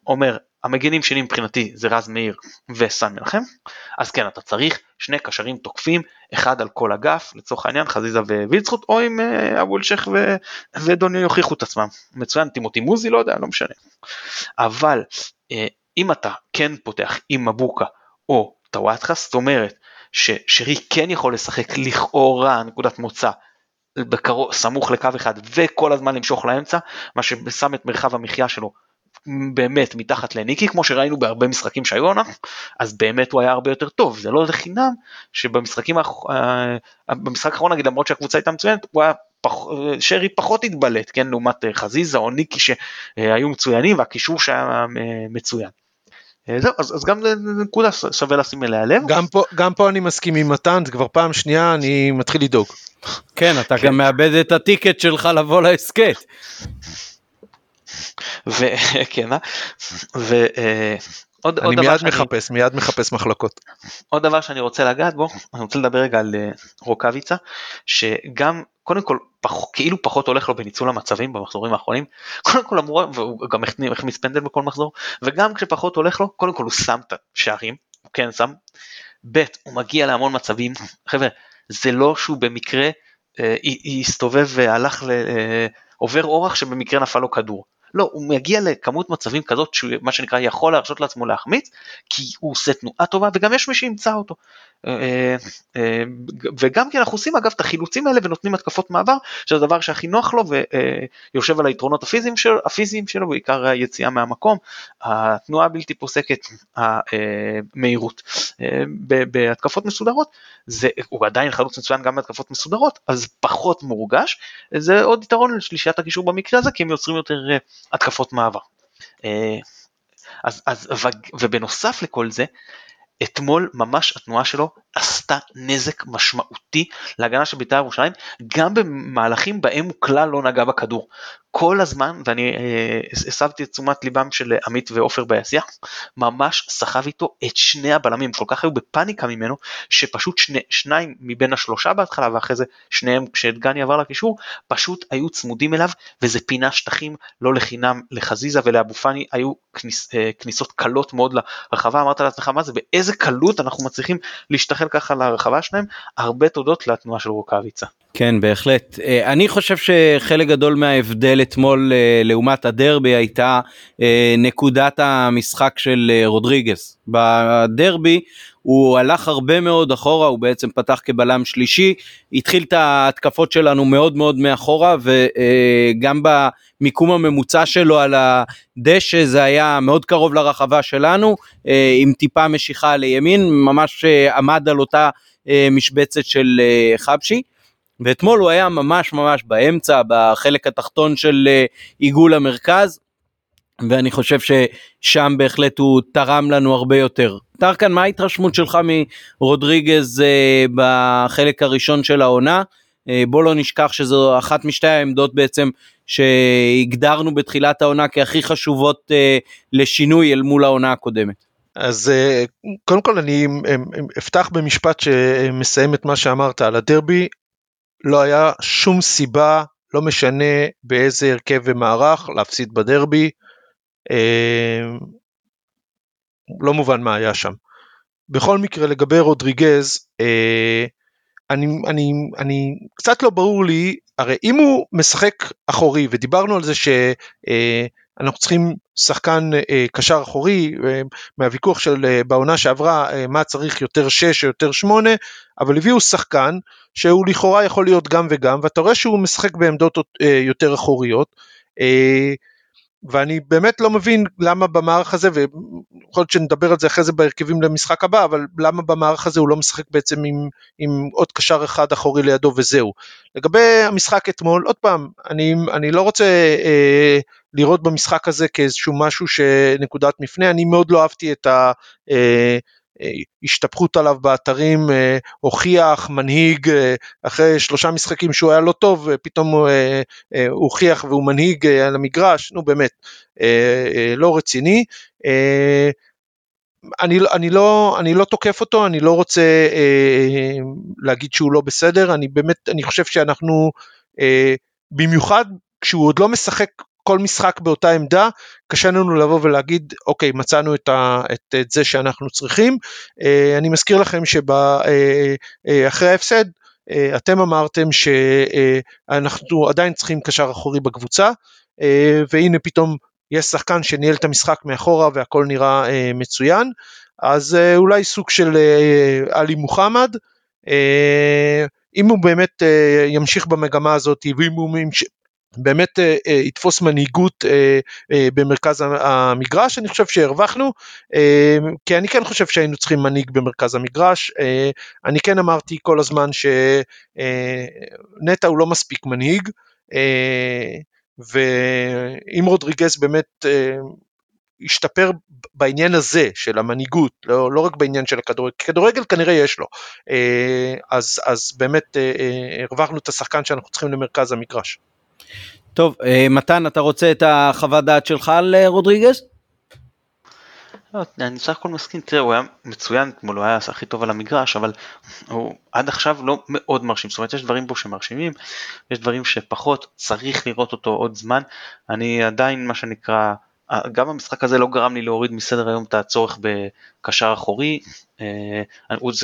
אומר, המגנים שלי מבחינתי זה רז מאיר וסן מנחם, אז כן, אתה צריך שני קשרים תוקפים, אחד על כל אגף, לצורך העניין חזיזה ווילצחוט, או אם אה, אבו אלשיך ו... ודוניו יוכיחו את עצמם. מצוין, טימותי מוזי, לא יודע, לא משנה. אבל אה, אם אתה כן פותח עם מבוקה או טוואטחה, זאת אומרת ששרי כן יכול לשחק לכאורה נקודת מוצא בקרוב, סמוך לקו אחד וכל הזמן למשוך לאמצע, מה ששם את מרחב המחיה שלו באמת מתחת לניקי כמו שראינו בהרבה משחקים שהיו עונה אז באמת הוא היה הרבה יותר טוב זה לא לחינם שבמשחקים במשחק האחרון נגיד למרות שהקבוצה הייתה מצוינת הוא היה פח, שרי פחות התבלט כן לעומת חזיזה או ניקי שהיו מצוינים והקישור שהיה מצוין. זהו, אז, אז גם נקודה שווה לשים אליה לב. גם פה, גם פה אני מסכים עם מתן, זה כבר פעם שנייה אני מתחיל לדאוג. כן, אתה כן. גם מאבד את הטיקט שלך לבוא להסכת. וכן, [LAUGHS] עוד, אני עוד דבר מיד שאני, מחפש, מיד מחפש מחלוקות. עוד דבר שאני רוצה לגעת בו, אני רוצה לדבר רגע על אה, רוקאביצה, שגם קודם כל פח, כאילו פחות הולך לו בניצול המצבים במחזורים האחרונים, [LAUGHS] קודם כל אמור, והוא גם החמיץ פנדל בכל מחזור, וגם כשפחות הולך לו, קודם כל הוא שם את השערים, הוא כן שם, ב' הוא מגיע להמון מצבים, חבר'ה, זה לא שהוא במקרה אה, הסתובב והלך ל... אה, עובר אורח שבמקרה נפל לו כדור. לא, הוא מגיע לכמות מצבים כזאת שהוא מה שנקרא יכול להרשות לעצמו להחמיץ, כי הוא עושה תנועה טובה וגם יש מי שימצא אותו. אה, אה, וגם כי אנחנו עושים אגב את החילוצים האלה ונותנים התקפות מעבר, שזה הדבר שהכי נוח לו ויושב על היתרונות הפיזיים שלו, הפיזיים שלו, בעיקר היציאה מהמקום, התנועה הבלתי פוסקת, המהירות. אה, בהתקפות מסודרות, זה, הוא עדיין חלוץ מצוין גם בהתקפות מסודרות, אז פחות מורגש, זה עוד יתרון לשלישיית הקישור במקרה הזה, כי הם יוצרים יותר אה, התקפות מעבר. אה, אז, אז, ובנוסף לכל זה, אתמול ממש התנועה שלו עשתה נזק משמעותי להגנה של בית"ר ירושלים, גם במהלכים בהם הוא כלל לא נגע בכדור. כל הזמן, ואני אה, הסבתי את תשומת ליבם של עמית ועופר ביציע, ממש סחב איתו את שני הבלמים, כל כך היו בפאניקה ממנו, שפשוט שני, שניים מבין השלושה בהתחלה, ואחרי זה שניהם כשדגני עבר לקישור, פשוט היו צמודים אליו, וזה פינה שטחים, לא לחינם לחזיזה ולאבו פאני היו כניס, אה, כניסות קלות מאוד לרחבה, אמרת לעצמך מה זה, באיזה קלות אנחנו מצליחים להשתחל ככה לרחבה שלהם, הרבה תודות לתנועה של רוקאביצה. כן, בהחלט. אה, אני חושב שחלק גדול מההבדל אתמול אה, לעומת הדרבי הייתה אה, נקודת המשחק של רודריגז. בדרבי הוא הלך הרבה מאוד אחורה, הוא בעצם פתח כבלם שלישי, התחיל את ההתקפות שלנו מאוד מאוד מאחורה, וגם במיקום הממוצע שלו על הדשא זה היה מאוד קרוב לרחבה שלנו, אה, עם טיפה משיכה לימין, ממש אה, עמד על אותה אה, משבצת של אה, חבשי. ואתמול הוא היה ממש ממש באמצע, בחלק התחתון של אה, עיגול המרכז, ואני חושב ששם בהחלט הוא תרם לנו הרבה יותר. טרקן, מה ההתרשמות שלך מרודריגז אה, בחלק הראשון של העונה? אה, בוא לא נשכח שזו אחת משתי העמדות בעצם שהגדרנו בתחילת העונה כהכי חשובות אה, לשינוי אל מול העונה הקודמת. אז אה, קודם כל אני אה, אפתח במשפט שמסיים את מה שאמרת על הדרבי. לא היה שום סיבה, לא משנה באיזה הרכב ומערך, להפסיד בדרבי. אה, לא מובן מה היה שם. בכל מקרה לגבי רודריגז, אה, אני, אני, אני קצת לא ברור לי, הרי אם הוא משחק אחורי, ודיברנו על זה שאנחנו צריכים שחקן אה, קשר אחורי, אה, מהוויכוח של אה, בעונה שעברה, אה, מה צריך יותר 6 או יותר 8, אבל הביאו שחקן שהוא לכאורה יכול להיות גם וגם, ואתה רואה שהוא משחק בעמדות אה, יותר אחוריות. ואני באמת לא מבין למה במערך הזה, ויכול להיות שנדבר על זה אחרי זה בהרכבים למשחק הבא, אבל למה במערך הזה הוא לא משחק בעצם עם, עם עוד קשר אחד אחורי לידו וזהו. לגבי המשחק אתמול, עוד פעם, אני, אני לא רוצה אה, לראות במשחק הזה כאיזשהו משהו שנקודת מפנה, אני מאוד לא אהבתי את ה... אה, השתפכות עליו באתרים, הוכיח, מנהיג, אחרי שלושה משחקים שהוא היה לא טוב, פתאום הוא הוכיח והוא מנהיג על המגרש, נו באמת, לא רציני. אני, אני, לא, אני לא תוקף אותו, אני לא רוצה אה, להגיד שהוא לא בסדר, אני באמת, אני חושב שאנחנו, אה, במיוחד כשהוא עוד לא משחק כל משחק באותה עמדה, קשה לנו לבוא ולהגיד, אוקיי, מצאנו את, ה, את, את זה שאנחנו צריכים. אה, אני מזכיר לכם שאחרי ההפסד, אתם אמרתם שאנחנו עדיין צריכים קשר אחורי בקבוצה, והנה פתאום יש שחקן שניהל את המשחק מאחורה והכל נראה מצוין, אז אולי סוג של עלי מוחמד. אם הוא באמת ימשיך במגמה הזאת ואם הוא באמת אה, אה, יתפוס מנהיגות אה, במרכז המגרש, אני חושב שהרווחנו, כי אני כן חושב שהיינו צריכים מנהיג במרכז המגרש, אני כן אמרתי כל הזמן שנטע הוא לא מספיק מנהיג, ואם רודריגז באמת ישתפר בעניין הזה של המנהיגות, לא, לא רק בעניין של הכדורגל, כדורגל כנראה יש לו, אז, אז באמת הרווחנו את השחקן שאנחנו צריכים למרכז המגרש. טוב, מתן, אתה רוצה את החוות דעת שלך על רודריגז? לא, אני סך הכל מסכים, תראה הוא היה מצוין אתמול, הוא היה הכי טוב על המגרש, אבל הוא עד עכשיו לא מאוד מרשים, זאת אומרת יש דברים בו שמרשימים, יש דברים שפחות, צריך לראות אותו עוד זמן, אני עדיין מה שנקרא, גם המשחק הזה לא גרם לי להוריד מסדר היום את הצורך בקשר אחורי, אה,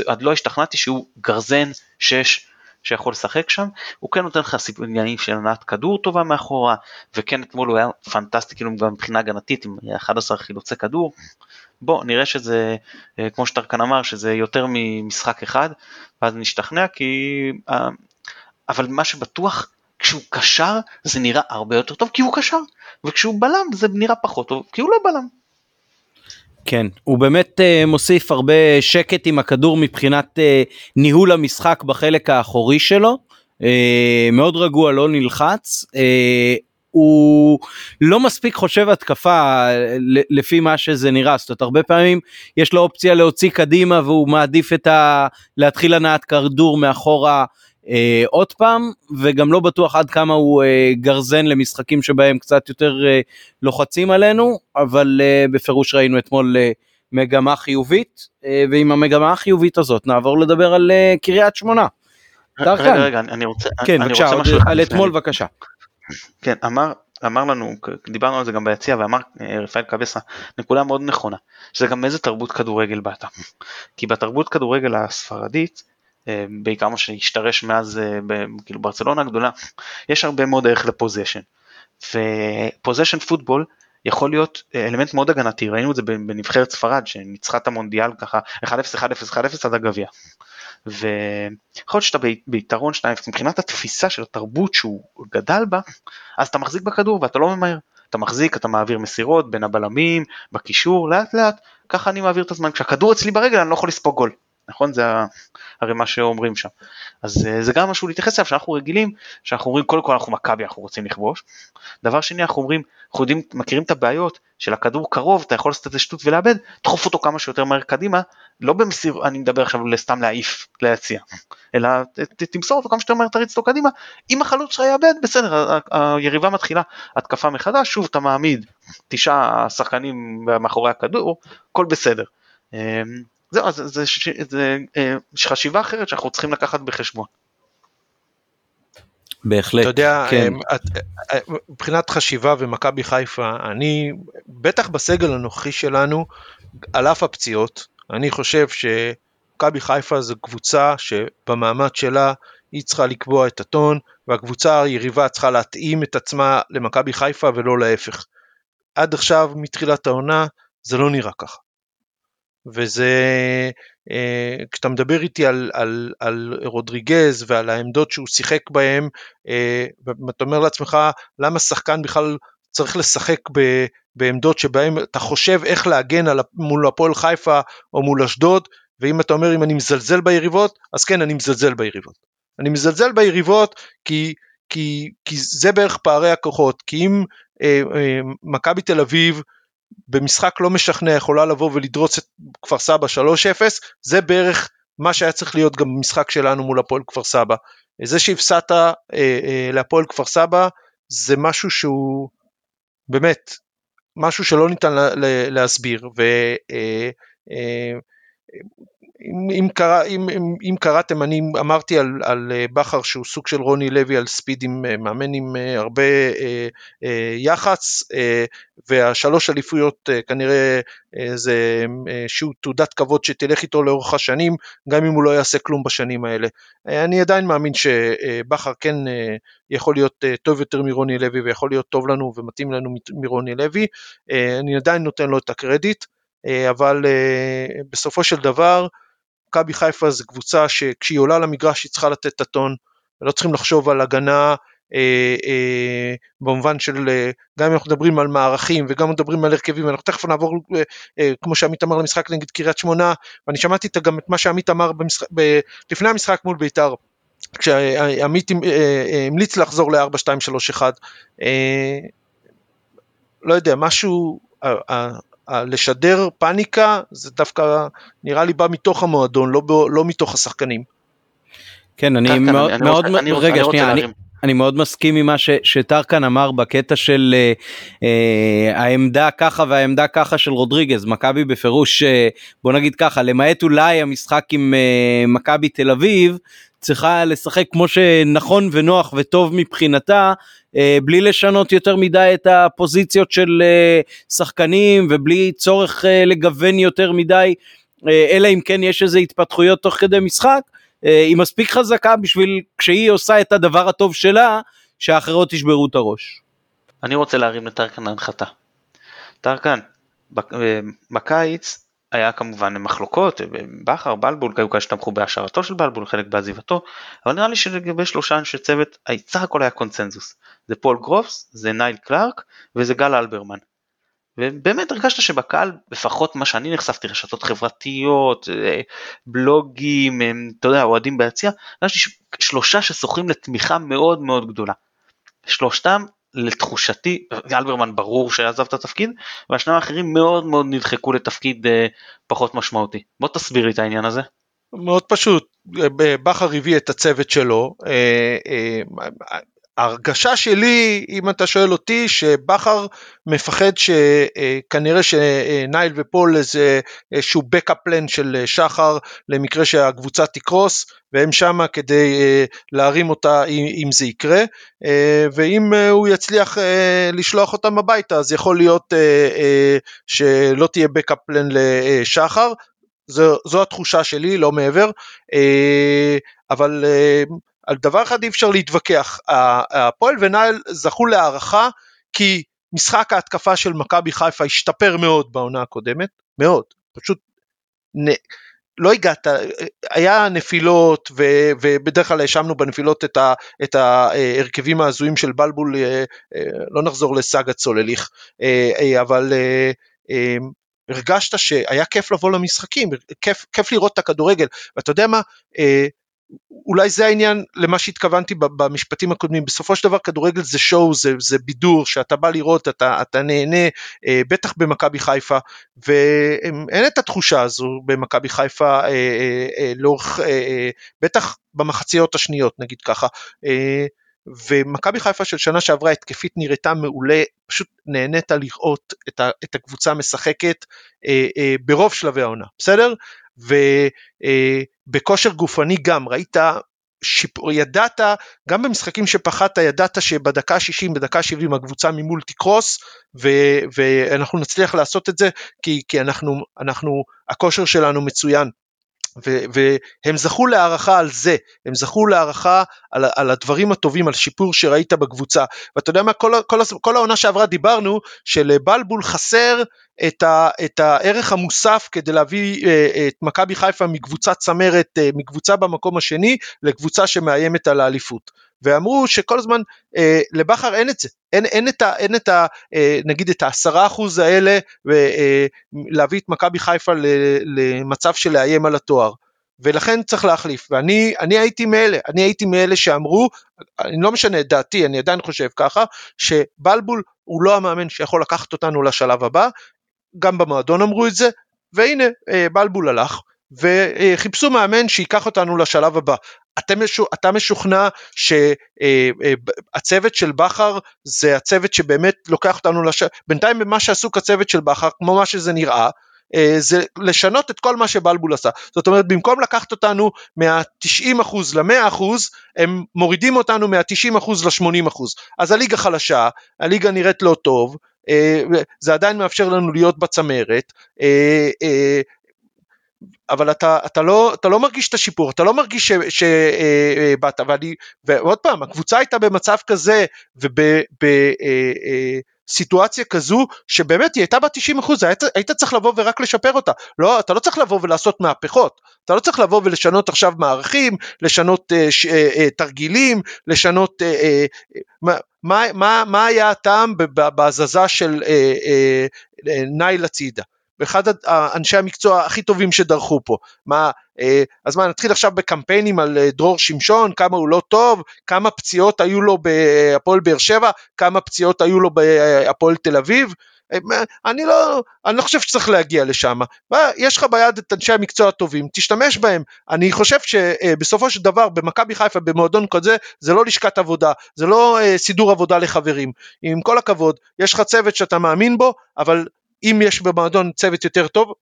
עד לא השתכנעתי שהוא גרזן 6 שיכול לשחק שם, הוא כן נותן לך עניינים של הנעת כדור טובה מאחורה, וכן אתמול הוא היה פנטסטי כאילו גם מבחינה הגנתית עם 11 חילוצי כדור, בוא נראה שזה, אה, כמו שטרקן אמר, שזה יותר ממשחק אחד, ואז נשתכנע כי, אה, אבל מה שבטוח, כשהוא קשר זה נראה הרבה יותר טוב כי הוא קשר, וכשהוא בלם זה נראה פחות טוב כי הוא לא בלם. כן, הוא באמת uh, מוסיף הרבה שקט עם הכדור מבחינת uh, ניהול המשחק בחלק האחורי שלו. Uh, מאוד רגוע, לא נלחץ. Uh, הוא לא מספיק חושב התקפה לפי מה שזה נראה, זאת אומרת הרבה פעמים יש לו אופציה להוציא קדימה והוא מעדיף את ה... להתחיל הנעת כדור מאחורה אה, עוד פעם וגם לא בטוח עד כמה הוא אה, גרזן למשחקים שבהם קצת יותר אה, לוחצים עלינו אבל אה, בפירוש ראינו אתמול אה, מגמה חיובית אה, ועם המגמה החיובית הזאת נעבור לדבר על אה, קריית שמונה. רגע רגע אני רוצה, כן, אני בבקשה, רוצה משהו על אתמול בבקשה. כן, אמר, אמר לנו, דיברנו על זה גם ביציע ואמר אה, רפאל קבסה נקודה מאוד נכונה, שזה גם איזה תרבות כדורגל באת. כי בתרבות כדורגל הספרדית, בעיקר מה שהשתרש מאז אה, כאילו ברצלונה הגדולה, יש הרבה מאוד ערך לפוזיישן. ופוזיישן פוטבול יכול להיות אלמנט מאוד הגנתי, ראינו את זה בנבחרת ספרד שניצחה את המונדיאל ככה 1-0, 1-0, 1-0 עד הגביע. ויכול להיות שאתה ביתרון 2 מבחינת התפיסה של התרבות שהוא גדל בה, אז אתה מחזיק בכדור ואתה לא ממהר. אתה מחזיק, אתה מעביר מסירות בין הבלמים, בקישור, לאט לאט, ככה אני מעביר את הזמן. כשהכדור אצלי ברגל אני לא יכול לספוג גול. נכון? זה הרי מה שאומרים שם. אז אה, זה גם משהו להתייחס אליו שאנחנו רגילים, שאנחנו אומרים קודם כל אנחנו מכבי אנחנו רוצים לכבוש. דבר שני אנחנו אומרים, אנחנו יודעים, מכירים את הבעיות של הכדור קרוב, אתה יכול לעשות את זה שטות ולאבד, דחוף אותו כמה שיותר מהר קדימה, לא במסיר, אני מדבר עכשיו לסתם להעיף, להציע, אלא ת, תמסור אותו כמה שיותר מהר, תריץ אותו קדימה, אם החלוץ שלך יאבד, בסדר, היריבה מתחילה התקפה מחדש, שוב אתה מעמיד תשעה שחקנים מאחורי הכדור, הכל בסדר. אמ, זהו, זה, זה, זה, זה אה, חשיבה אחרת שאנחנו צריכים לקחת בחשבון. בהחלט, אתה יודע, כן. אה, אה, מבחינת חשיבה ומכבי חיפה, אני, בטח בסגל הנוכחי שלנו, על אף הפציעות, אני חושב שמכבי חיפה זו קבוצה שבמעמד שלה היא צריכה לקבוע את הטון, והקבוצה היריבה צריכה להתאים את עצמה למכבי חיפה ולא להפך. עד עכשיו, מתחילת העונה, זה לא נראה ככה. וזה, אה, כשאתה מדבר איתי על, על, על רודריגז ועל העמדות שהוא שיחק בהם, אה, ואתה אומר לעצמך, למה שחקן בכלל צריך לשחק ב, בעמדות שבהם אתה חושב איך להגן על, מול הפועל חיפה או מול אשדוד, ואם אתה אומר אם אני מזלזל ביריבות, אז כן, אני מזלזל ביריבות. אני מזלזל ביריבות כי, כי, כי זה בערך פערי הכוחות, כי אם אה, אה, מכבי תל אביב במשחק לא משכנע יכולה לבוא ולדרוס את כפר סבא 3-0, זה בערך מה שהיה צריך להיות גם במשחק שלנו מול הפועל כפר סבא. זה שהפסדת אה, אה, להפועל כפר סבא זה משהו שהוא באמת משהו שלא ניתן לה, להסביר. ו, אה, אה, אם, אם, קרא, אם, אם, אם קראתם, אני אמרתי על, על אה, בכר שהוא סוג של רוני לוי על ספיד עם אה, מאמן עם אה, הרבה אה, אה, יח"צ, אה, והשלוש אליפויות אה, כנראה אה, זה אה, תעודת כבוד שתלך איתו לאורך השנים, גם אם הוא לא יעשה כלום בשנים האלה. אה, אני עדיין מאמין שבכר כן אה, יכול להיות אה, טוב יותר מרוני לוי ויכול להיות טוב לנו ומתאים לנו מרוני לוי, אה, אני עדיין נותן לו את הקרדיט. אבל בסופו של דבר מכבי חיפה זו קבוצה שכשהיא עולה למגרש היא צריכה לתת את הטון, ולא צריכים לחשוב על הגנה אה, אה, במובן של, אה, גם אם אנחנו מדברים על מערכים וגם מדברים על הרכבים, אנחנו תכף נעבור, אה, אה, כמו שעמית אמר למשחק נגד קריית שמונה, ואני שמעתי גם את מה שעמית אמר במשחק, ב, לפני המשחק מול בית"ר, כשעמית אה, אה, המליץ לחזור ל-4-2-3-1, אה, לא יודע, משהו, לשדר פאניקה זה דווקא נראה לי בא מתוך המועדון, לא, לא מתוך השחקנים. כן, אני מאוד, מאוד, רגע, שנייה, אני, אני מאוד מסכים עם מה ש, שטרקן אמר בקטע של אה, אה, העמדה ככה והעמדה ככה של רודריגז. מכבי בפירוש, אה, בוא נגיד ככה, למעט אולי המשחק עם אה, מכבי תל אביב, צריכה לשחק כמו שנכון ונוח וטוב מבחינתה, בלי לשנות יותר מדי את הפוזיציות של אה, שחקנים ובלי צורך אה, לגוון יותר מדי, אה, אלא אם כן יש איזה התפתחויות תוך כדי משחק. אה, היא מספיק חזקה בשביל כשהיא עושה את הדבר הטוב שלה, שהאחרות ישברו את הראש. אני רוצה להרים לטרקן להנחתה. טרקן, בק- אה, בקיץ היה כמובן מחלוקות, אה, בכר, בלבול, היו כאלה שתמכו בהשארתו של בלבול, חלק בעזיבתו, אבל נראה לי שלגבי שלושה אנשי צוות, סך הכל היה קונצנזוס. זה פול גרוט, זה נייל קלארק וזה גל אלברמן. ובאמת הרגשת שבקהל, לפחות מה שאני נחשפתי, רשתות חברתיות, אה, בלוגים, אה, אתה יודע, אוהדים ביציע, הרגשתי שלושה ששוחים לתמיכה מאוד מאוד גדולה. שלושתם, לתחושתי, אלברמן ברור שעזב את התפקיד, והשניים האחרים מאוד מאוד נדחקו לתפקיד אה, פחות משמעותי. בוא תסביר לי את העניין הזה. מאוד פשוט, בכר הביא את הצוות שלו, אה, אה, ההרגשה שלי, אם אתה שואל אותי, שבכר מפחד שכנראה שנייל ופול איזה איזשהו backup plan של שחר למקרה שהקבוצה תקרוס, והם שמה כדי אה, להרים אותה אם, זה יקרה, אה, ואם אה, הוא יצליח אה, לשלוח אותם הביתה, אז יכול להיות אה, אה, שלא תהיה backup plan לשחר, זו, זו התחושה שלי, לא מעבר, אה, אבל אה, על דבר אחד אי אפשר להתווכח, הפועל ונייל זכו להערכה כי משחק ההתקפה של מכבי חיפה השתפר מאוד בעונה הקודמת, מאוד, פשוט נ... לא הגעת, היה נפילות ו, ובדרך כלל האשמנו בנפילות את, ה, את ההרכבים ההזויים של בלבול, לא נחזור לסאגה צולליך, אבל הרגשת שהיה כיף לבוא למשחקים, כיף, כיף לראות את הכדורגל, ואתה יודע מה, אולי זה העניין למה שהתכוונתי במשפטים הקודמים, בסופו של דבר כדורגל זה שואו, זה, זה בידור, שאתה בא לראות, אתה, אתה נהנה, בטח במכבי חיפה, ואין את התחושה הזו במכבי חיפה לאורך, בטח במחציות השניות נגיד ככה. ומכבי חיפה של שנה שעברה התקפית נראתה מעולה, פשוט נהנית לראות את, ה, את הקבוצה משחקת אה, אה, ברוב שלבי העונה, בסדר? ובכושר אה, גופני גם, ראית שיפור, ידעת, גם במשחקים שפחדת, ידעת שבדקה 60, בדקה 70 הקבוצה ממול תקרוס, ו, ואנחנו נצליח לעשות את זה, כי, כי אנחנו, אנחנו, הכושר שלנו מצוין. ו- והם זכו להערכה על זה, הם זכו להערכה על, על הדברים הטובים, על שיפור שראית בקבוצה. ואתה יודע מה, כל, כל, כל העונה שעברה דיברנו שלבלבול חסר את, ה, את הערך המוסף כדי להביא אה, את מכבי חיפה מקבוצת צמרת, אה, מקבוצה במקום השני, לקבוצה שמאיימת על האליפות. ואמרו שכל הזמן אה, לבכר אין את זה, אין, אין, את ה, אין את ה, אה, נגיד את העשרה אחוז האלה ולהביא את מכבי חיפה למצב של לאיים על התואר. ולכן צריך להחליף, ואני אני הייתי מאלה, אני הייתי מאלה שאמרו, אני לא משנה את דעתי, אני עדיין חושב ככה, שבלבול הוא לא המאמן שיכול לקחת אותנו לשלב הבא, גם במועדון אמרו את זה, והנה בלבול הלך, וחיפשו מאמן שייקח אותנו לשלב הבא. אתה משוכנע שהצוות של בכר זה הצוות שבאמת לוקח אותנו לשלב, בינתיים במה שעסוק הצוות של בכר, כמו מה שזה נראה, זה לשנות את כל מה שבלבול עשה. זאת אומרת, במקום לקחת אותנו מה-90% ל-100%, הם מורידים אותנו מה-90% ל-80%. אז הליגה חלשה, הליגה נראית לא טוב, זה עדיין מאפשר לנו להיות בצמרת, אבל אתה, אתה, לא, אתה לא מרגיש את השיפור, אתה לא מרגיש שבאת, ואני, ועוד פעם, הקבוצה הייתה במצב כזה ובסיטואציה כזו שבאמת היא הייתה ב-90 אחוז, היית, היית צריך לבוא ורק לשפר אותה, לא, אתה לא צריך לבוא ולעשות מהפכות, אתה לא צריך לבוא ולשנות עכשיו מערכים, לשנות uh, ש, uh, uh, תרגילים, לשנות, uh, uh, מה, מה, מה היה הטעם בהזזה של uh, uh, נייל הצידה. ואחד אנשי המקצוע הכי טובים שדרכו פה. מה, אז מה, נתחיל עכשיו בקמפיינים על דרור שמשון, כמה הוא לא טוב, כמה פציעות היו לו בהפועל באר שבע, כמה פציעות היו לו בהפועל תל אביב, אני לא, אני לא חושב שצריך להגיע לשם. יש לך ביד את אנשי המקצוע הטובים, תשתמש בהם. אני חושב שבסופו של דבר במכבי חיפה במועדון כזה זה לא לשכת עבודה, זה לא סידור עבודה לחברים. עם כל הכבוד, יש לך צוות שאתה מאמין בו, אבל אם יש במועדון צוות יותר טוב,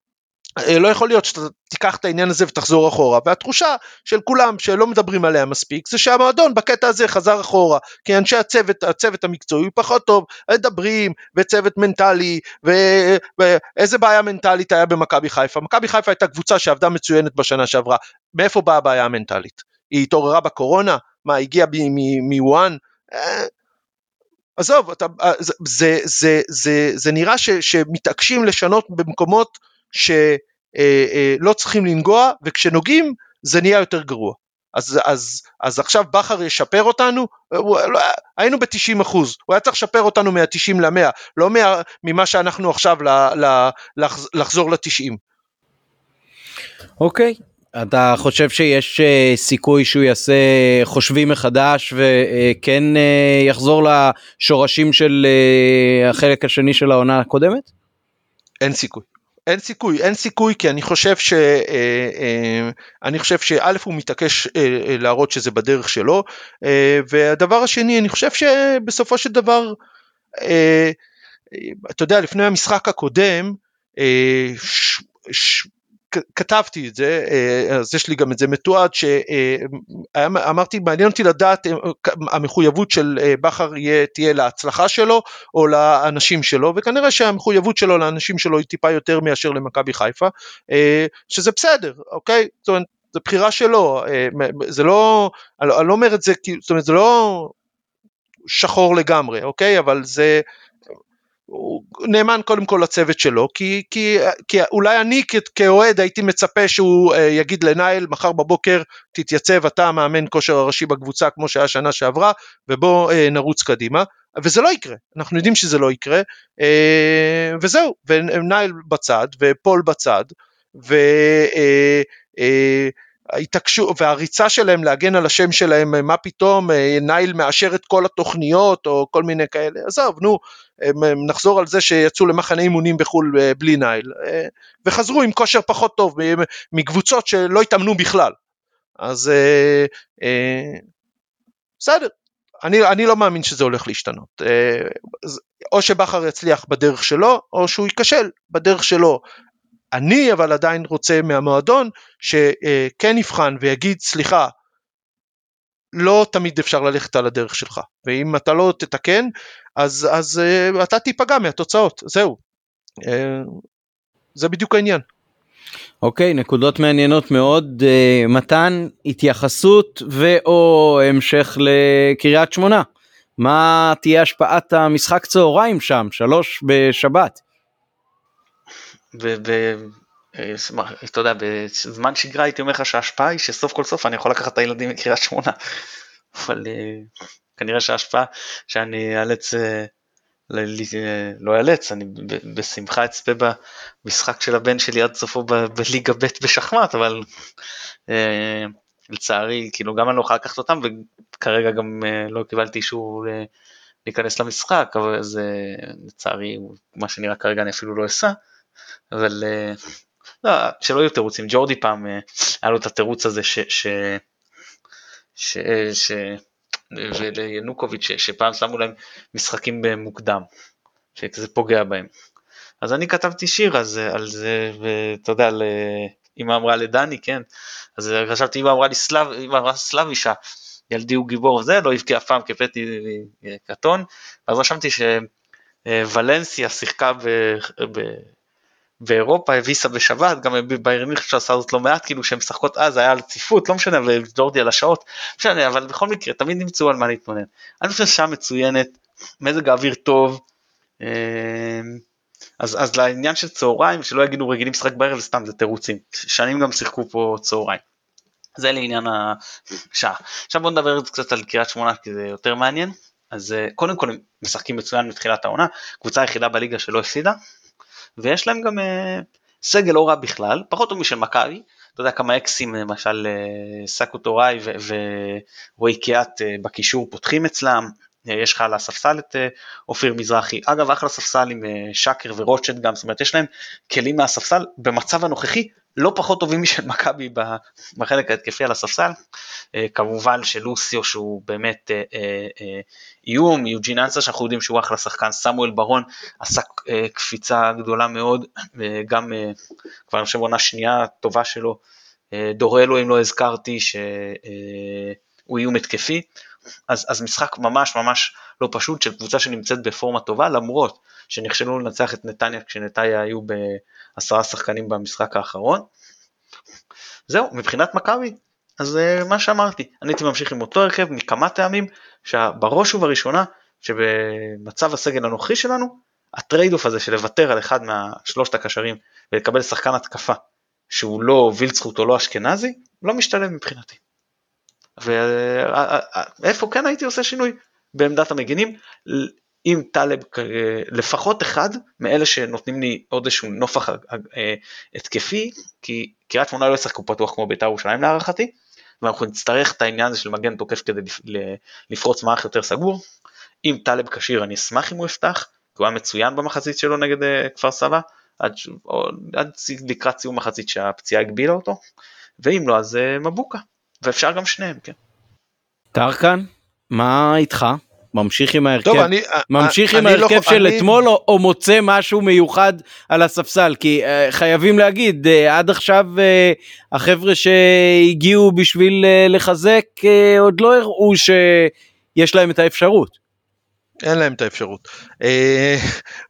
אה, לא יכול להיות שאתה תיקח את העניין הזה ותחזור אחורה. והתחושה של כולם שלא מדברים עליה מספיק זה שהמועדון בקטע הזה חזר אחורה כי אנשי הצוות הצוות המקצועי פחות טוב. מדברים וצוות מנטלי ו- ואיזה בעיה מנטלית היה במכבי חיפה? מכבי חיפה הייתה קבוצה שעבדה מצוינת בשנה שעברה. מאיפה באה הבעיה המנטלית? היא התעוררה בקורונה? מה הגיעה מוואן אה, עזוב, אתה, אה, זה, זה, זה, זה, זה נראה ש, שמתעקשים לשנות במקומות שלא אה, אה, צריכים לנגוע, וכשנוגעים זה נהיה יותר גרוע. אז, אז, אז עכשיו בכר ישפר אותנו, לא, היינו ב-90 אחוז, הוא היה צריך לשפר אותנו מה-90 ל-100, לא מה, ממה שאנחנו עכשיו ל, ל, לחז, לחזור ל-90. אוקיי. אתה חושב שיש uh, סיכוי שהוא יעשה חושבים מחדש וכן uh, יחזור לשורשים של uh, החלק השני של העונה הקודמת? אין סיכוי. אין סיכוי, אין סיכוי כי אני חושב ש... אני חושב שא' הוא מתעקש להראות שזה בדרך שלו והדבר השני אני חושב שבסופו של דבר אתה יודע לפני המשחק הקודם. כתבתי את זה, אה, אז יש לי גם את זה מתועד, שאמרתי מעניין אותי לדעת אה, המחויבות של אה, בכר תהיה להצלחה שלו או לאנשים שלו, וכנראה שהמחויבות שלו לאנשים שלו היא טיפה יותר מאשר למכבי חיפה, שזה בסדר, אוקיי? זאת אומרת, זו בחירה שלו, זה לא, אני לא אומר את זה, זאת אומרת זה לא שחור לגמרי, אוקיי? אבל זה, הוא נאמן קודם כל לצוות שלו, כי, כי, כי אולי אני כאוהד הייתי מצפה שהוא uh, יגיד לנייל מחר בבוקר תתייצב אתה המאמן כושר הראשי בקבוצה כמו שהיה שנה שעברה ובוא uh, נרוץ קדימה, וזה לא יקרה, אנחנו יודעים שזה לא יקרה, uh, וזהו, ונייל בצד ופול בצד, ו... ההתעקשות והריצה שלהם להגן על השם שלהם, מה פתאום אה, נייל מאשר את כל התוכניות או כל מיני כאלה, עזוב נו, נחזור על זה שיצאו למחנה אימונים בחו"ל אה, בלי נייל, אה, וחזרו עם כושר פחות טוב מקבוצות שלא התאמנו בכלל, אז בסדר, אני, אני לא מאמין שזה הולך להשתנות, או שבכר יצליח בדרך שלו, או שהוא ייכשל בדרך שלו, אני אבל עדיין רוצה מהמועדון שכן יבחן ויגיד סליחה לא תמיד אפשר ללכת על הדרך שלך ואם אתה לא תתקן אז, אז uh, אתה תיפגע מהתוצאות זהו uh, זה בדיוק העניין. אוקיי okay, נקודות מעניינות מאוד uh, מתן התייחסות ואו המשך לקריית שמונה מה תהיה השפעת המשחק צהריים שם שלוש בשבת. אתה יודע, בזמן שגרה הייתי אומר לך שההשפעה היא שסוף כל סוף אני יכול לקחת את הילדים מקריית שמונה. [LAUGHS] אבל אה, כנראה שההשפעה שאני אאלץ, אה, לא אאלץ, אני בשמחה אצפה במשחק של הבן שלי עד סופו בליגה ב' בשחמט, אבל אה, לצערי, כאילו גם אני לא יכול לקחת אותם וכרגע גם לא קיבלתי אישור להיכנס למשחק, אבל זה לצערי מה שנראה כרגע אני אפילו לא אסע. אבל אה, לא, שלא יהיו תירוצים, ג'ורדי פעם אה, היה לו את התירוץ הזה ש... ש, ש, ש ולינוקוביץ' שפעם שמו להם משחקים במוקדם, שזה פוגע בהם. אז אני כתבתי שיר אז, על זה, ואתה יודע, אמא אמרה לדני, כן, אז חשבתי אמא אמרה לי סלאב, אמא אמרה סלאבישה, ילדי הוא גיבור זה, לא יבכה אף פעם כפתי קטון, אז רשמתי שוולנסיה שיחקה ב, ב, ואירופה הביסה בשבת, גם ביירן מיכטל שעשה זאת לא מעט, כאילו שהן משחקות אז, היה על ציפות, לא משנה, וג'ורדי על השעות, משנה, אבל בכל מקרה, תמיד נמצאו על מה להתמונן. אני חושב שעה מצוינת, מזג האוויר טוב, אמ, אז, אז לעניין של צהריים, שלא יגידו רגילים משחק בערב, סתם זה תירוצים, שנים גם שיחקו פה צהריים. זה לעניין השעה. עכשיו בוא נדבר קצת על קריית שמונה, כי זה יותר מעניין. אז אה, קודם כל הם משחקים מצוין מתחילת העונה, קבוצה היחידה בליגה שלא הפסידה, ויש להם גם אה, סגל לא רע בכלל, פחות טוב משל מכבי, אתה יודע כמה אקסים למשל אה, סאקו טוראי ורועי קיאט אה, בקישור פותחים אצלם, יש לך על הספסל את אופיר מזרחי, אגב אחלה ספסל עם שקר ורוטשט גם, זאת אומרת יש להם כלים מהספסל במצב הנוכחי לא פחות טובים משל מכבי בחלק ההתקפי על הספסל, כמובן שלוסיו שהוא באמת איום, יוג'ין אנסה שאנחנו יודעים שהוא אחלה שחקן, סמואל ברון עשה קפיצה גדולה מאוד, גם כבר אני חושב עונה שנייה טובה שלו, דורלו אם לא הזכרתי שהוא איום התקפי, אז, אז משחק ממש ממש לא פשוט של קבוצה שנמצאת בפורמה טובה למרות שנכשלו לנצח את נתניה כשנתניה היו בעשרה שחקנים במשחק האחרון. זהו, מבחינת מכבי, אז מה שאמרתי, אני הייתי ממשיך עם אותו הרכב מכמה טעמים, שבראש ובראשונה שבמצב הסגל הנוכחי שלנו, ה trade off הזה של לוותר על אחד מהשלושת הקשרים ולקבל שחקן התקפה שהוא לא וילדסחוט או לא אשכנזי, לא משתלם מבחינתי. ואיפה כן הייתי עושה שינוי? בעמדת המגינים, עם טלב לפחות אחד מאלה שנותנים לי עוד איזשהו נופח אה, התקפי, כי קריית שמונה לא ישחקו פתוח כמו בית"ר ירושלים להערכתי, ואנחנו נצטרך את העניין הזה של מגן תוקף כדי לפרוץ מערך יותר סגור. אם טלב כשיר אני אשמח אם הוא יפתח, כי הוא היה מצוין במחצית שלו נגד אה, כפר סבא, עד, עד לקראת סיום מחצית שהפציעה הגבילה אותו, ואם לא אז אה, מבוקה, ואפשר גם שניהם, כן. טרקן, מה איתך? ממשיך עם ההרכב, טוב, אני, ממשיך אני, עם אני ההרכב לא, של אני... אתמול או, או מוצא משהו מיוחד על הספסל כי uh, חייבים להגיד uh, עד עכשיו uh, החבר'ה שהגיעו בשביל uh, לחזק uh, עוד לא הראו שיש להם את האפשרות. אין להם את האפשרות. אה,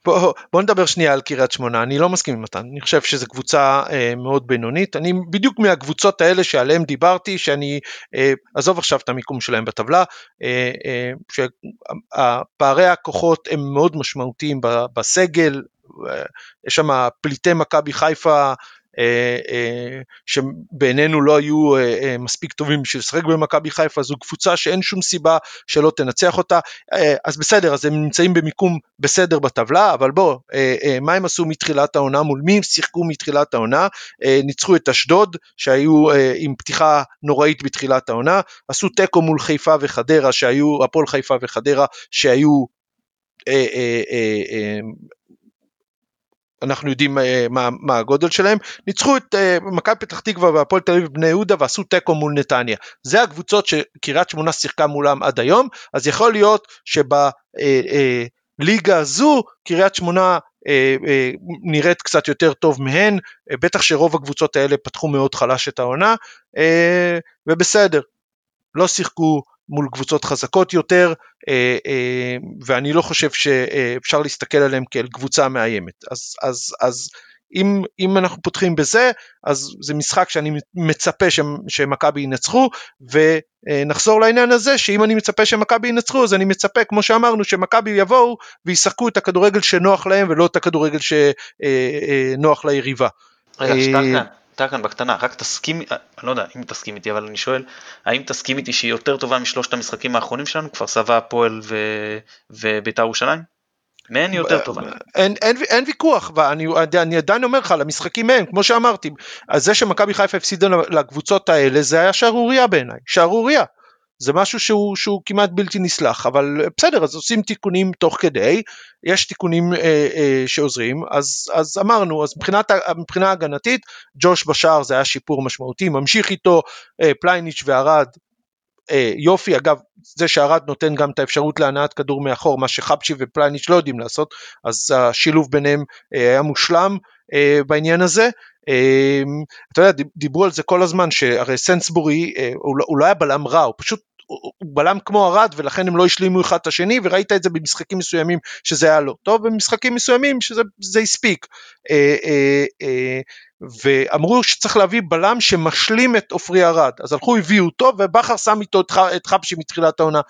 בוא, בוא נדבר שנייה על קריית שמונה, אני לא מסכים עם מתן, אני חושב שזו קבוצה אה, מאוד בינונית, אני בדיוק מהקבוצות האלה שעליהן דיברתי, שאני, אה, עזוב עכשיו את המיקום שלהם בטבלה, שפערי הכוחות הם מאוד משמעותיים בסגל, יש שם פליטי מכבי חיפה שבעינינו לא היו אה, מספיק טובים בשביל לשחק במכבי חיפה, זו קבוצה שאין שום סיבה שלא תנצח אותה, אז בסדר, אז הם נמצאים במיקום בסדר בטבלה, אבל בוא, מה הם עשו מתחילת העונה, מול מי הם שיחקו מתחילת העונה, ניצחו את אשדוד, שהיו עם פתיחה נוראית בתחילת העונה, עשו תיקו מול חיפה וחדרה, שהיו, הפועל חיפה וחדרה, שהיו אנחנו יודעים אה, מה, מה הגודל שלהם, ניצחו את אה, מכבי פתח תקווה והפועל תל אביב בני יהודה ועשו תיקו מול נתניה. זה הקבוצות שקריית שמונה שיחקה מולם עד היום, אז יכול להיות שבליגה אה, הזו קריית שמונה נראית קצת יותר טוב מהן, בטח שרוב הקבוצות האלה פתחו מאוד חלש את העונה, ובסדר, לא שיחקו מול קבוצות חזקות יותר, אה, אה, ואני לא חושב שאפשר להסתכל עליהם כאל קבוצה מאיימת. אז, אז, אז אם, אם אנחנו פותחים בזה, אז זה משחק שאני מצפה שמכבי ינצחו, ונחזור לעניין הזה שאם אני מצפה שמכבי ינצחו, אז אני מצפה, כמו שאמרנו, שמכבי יבואו וישחקו את הכדורגל שנוח להם ולא את הכדורגל שנוח ליריבה. רגע, שטרקן, אתה כאן בקטנה, רק תסכים, אני לא יודע אם תסכים איתי, אבל אני שואל, האם תסכים איתי שהיא יותר טובה משלושת המשחקים האחרונים שלנו, כפר סבא, הפועל ו... וביתר ירושלים? מהן היא יותר טובה. אין, אין, אין ויכוח, ואני אני עדיין אומר לך, למשחקים מהם, כמו שאמרתי, אז זה שמכבי חיפה הפסידה לקבוצות האלה, זה היה שערורייה בעיניי, שערורייה. זה משהו שהוא, שהוא כמעט בלתי נסלח, אבל בסדר, אז עושים תיקונים תוך כדי, יש תיקונים אה, אה, שעוזרים, אז, אז אמרנו, אז מבחינת, מבחינה הגנתית, ג'וש בשער זה היה שיפור משמעותי, ממשיך איתו אה, פלייניץ' וארד, אה, יופי, אגב, זה שארד נותן גם את האפשרות להנעת כדור מאחור, מה שחבשי ופלייניץ' לא יודעים לעשות, אז השילוב ביניהם אה, היה מושלם אה, בעניין הזה. אה, אתה יודע, דיברו על זה כל הזמן, שהרי סנסבורי, אה, לא, הוא לא היה בלם רע, הוא פשוט הוא בלם כמו ארד ולכן הם לא השלימו אחד את השני וראית את זה במשחקים מסוימים שזה היה לא טוב במשחקים מסוימים שזה הספיק. אה, אה, אה, ואמרו שצריך להביא בלם שמשלים את עופרי ארד אז הלכו הביאו אותו ובכר שם איתו את חבשי מתחילת העונה.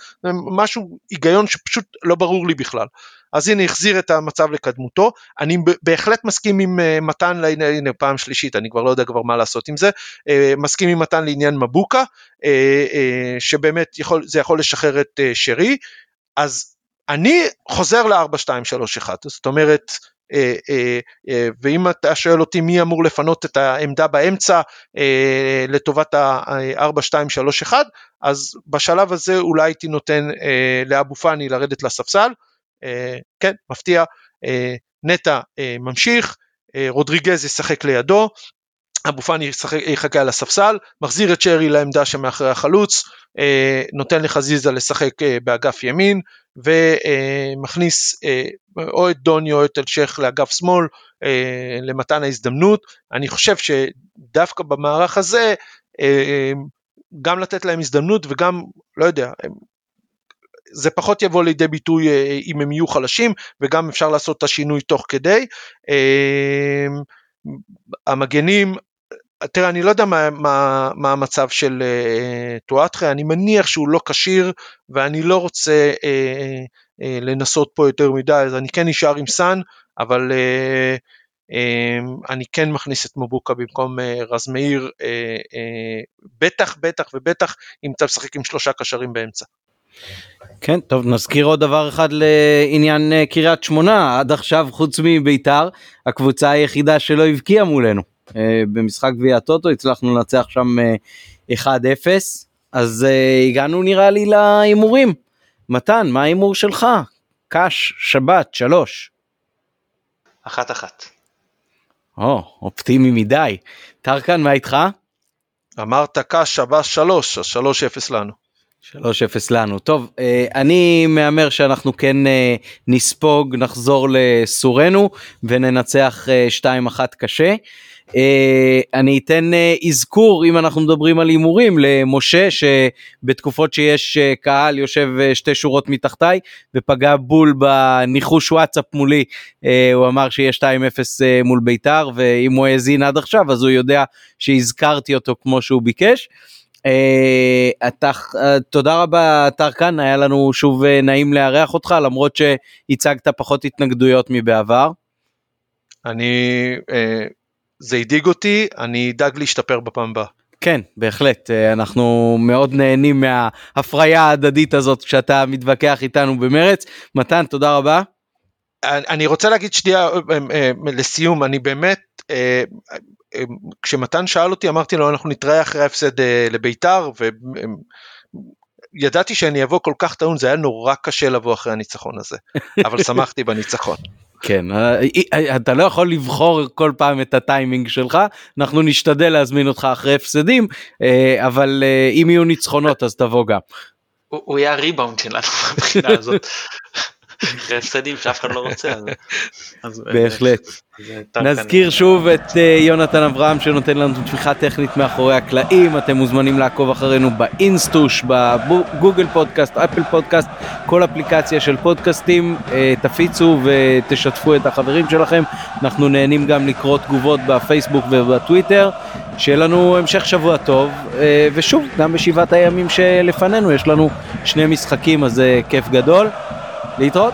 משהו היגיון שפשוט לא ברור לי בכלל אז הנה החזיר את המצב לקדמותו, אני בהחלט מסכים עם uh, מתן, הנה, הנה פעם שלישית, אני כבר לא יודע כבר מה לעשות עם זה, uh, מסכים עם מתן לעניין מבוקה, uh, שבאמת יכול, זה יכול לשחרר את שרי, אז אני חוזר ל-4-2-3-1, זאת אומרת, אה, אה, אה, ואם אתה שואל אותי מי אמור לפנות את העמדה באמצע אה, לטובת ה-4-2-3-1, אז בשלב הזה אולי הייתי נותן אה, לאבו פאני לרדת לספסל, אה, כן, מפתיע, אה, נטע אה, ממשיך, אה, רודריגז ישחק לידו, אבו פאני יחכה על הספסל, מחזיר את שרי לעמדה שמאחורי החלוץ, אה, נותן לחזיזה לשחק אה, באגף ימין, ומכניס אה, או את דוני או את אלשיך לאגף שמאל למתן ההזדמנות. אני חושב שדווקא במערך הזה, גם לתת להם הזדמנות וגם, לא יודע, זה פחות יבוא לידי ביטוי אם הם יהיו חלשים, וגם אפשר לעשות את השינוי תוך כדי. המגנים, תראה, אני לא יודע מה, מה, מה המצב של uh, טואטחה, אני מניח שהוא לא כשיר, ואני לא רוצה לנסות פה יותר מדי, אז אני כן נשאר עם סאן, אבל אני כן מכניס את מבוקה במקום רז מאיר, בטח, בטח ובטח אם אתה משחק עם שלושה קשרים באמצע. כן, טוב, נזכיר עוד דבר אחד לעניין קריית שמונה, עד עכשיו חוץ מביתר, הקבוצה היחידה שלא הבקיעה מולנו. אה, במשחק גביע הטוטו, הצלחנו לנצח שם 1-0, אה, אז אה, הגענו נראה לי להימורים. מתן, מה ההימור שלך? קאש, שבת, שלוש. אחת אחת. או, אופטימי מדי. טרקן, מה איתך? אמרת קאש שבת שלוש, אז שלוש אפס לנו. 3-0 לנו. טוב, אני מהמר שאנחנו כן נספוג, נחזור לסורנו וננצח 2-1 קשה. אה, אני אתן אה, אזכור אם אנחנו מדברים על הימורים למשה שבתקופות שיש אה, קהל יושב שתי שורות מתחתיי ופגע בול בניחוש וואטסאפ מולי הוא אמר שיש 2-0 מול בית"ר ואם הוא האזין עד עכשיו אז הוא יודע שהזכרתי אותו כמו שהוא ביקש. Uh, אתה, uh, תודה רבה טרקן היה לנו שוב uh, נעים לארח אותך למרות שהצגת פחות התנגדויות מבעבר. אני זה הדאיג אותי, אני אדאג להשתפר בפעם הבאה. כן, בהחלט, אה, אנחנו מאוד נהנים מההפריה ההדדית הזאת כשאתה מתווכח איתנו במרץ. מתן, תודה רבה. אני רוצה להגיד שנייה אה, אה, לסיום, אני באמת, כשמתן שאל אותי אמרתי לו אנחנו נתראה אחרי ההפסד לביתר וידעתי שאני אבוא כל כך טעון, זה היה נורא קשה לבוא אחרי הניצחון הזה, [LAUGHS] אבל שמחתי בניצחון. כן, אה, אה, אה, אתה לא יכול לבחור כל פעם את הטיימינג שלך, אנחנו נשתדל להזמין אותך אחרי הפסדים, אבל אם יהיו ניצחונות אז תבוא גם. הוא יהיה הריבאונד שלנו [LAUGHS] מבחינה הזאת. הפסדים שאף אחד לא רוצה. בהחלט. נזכיר שוב את יונתן אברהם שנותן לנו תמיכה טכנית מאחורי הקלעים, אתם מוזמנים לעקוב אחרינו באינסטוש, בגוגל פודקאסט, אפל פודקאסט, כל אפליקציה של פודקאסטים, תפיצו ותשתפו את החברים שלכם, אנחנו נהנים גם לקרוא תגובות בפייסבוק ובטוויטר, שיהיה לנו המשך שבוע טוב, ושוב, גם בשבעת הימים שלפנינו יש לנו שני משחקים אז זה כיף גדול. ¿Listo?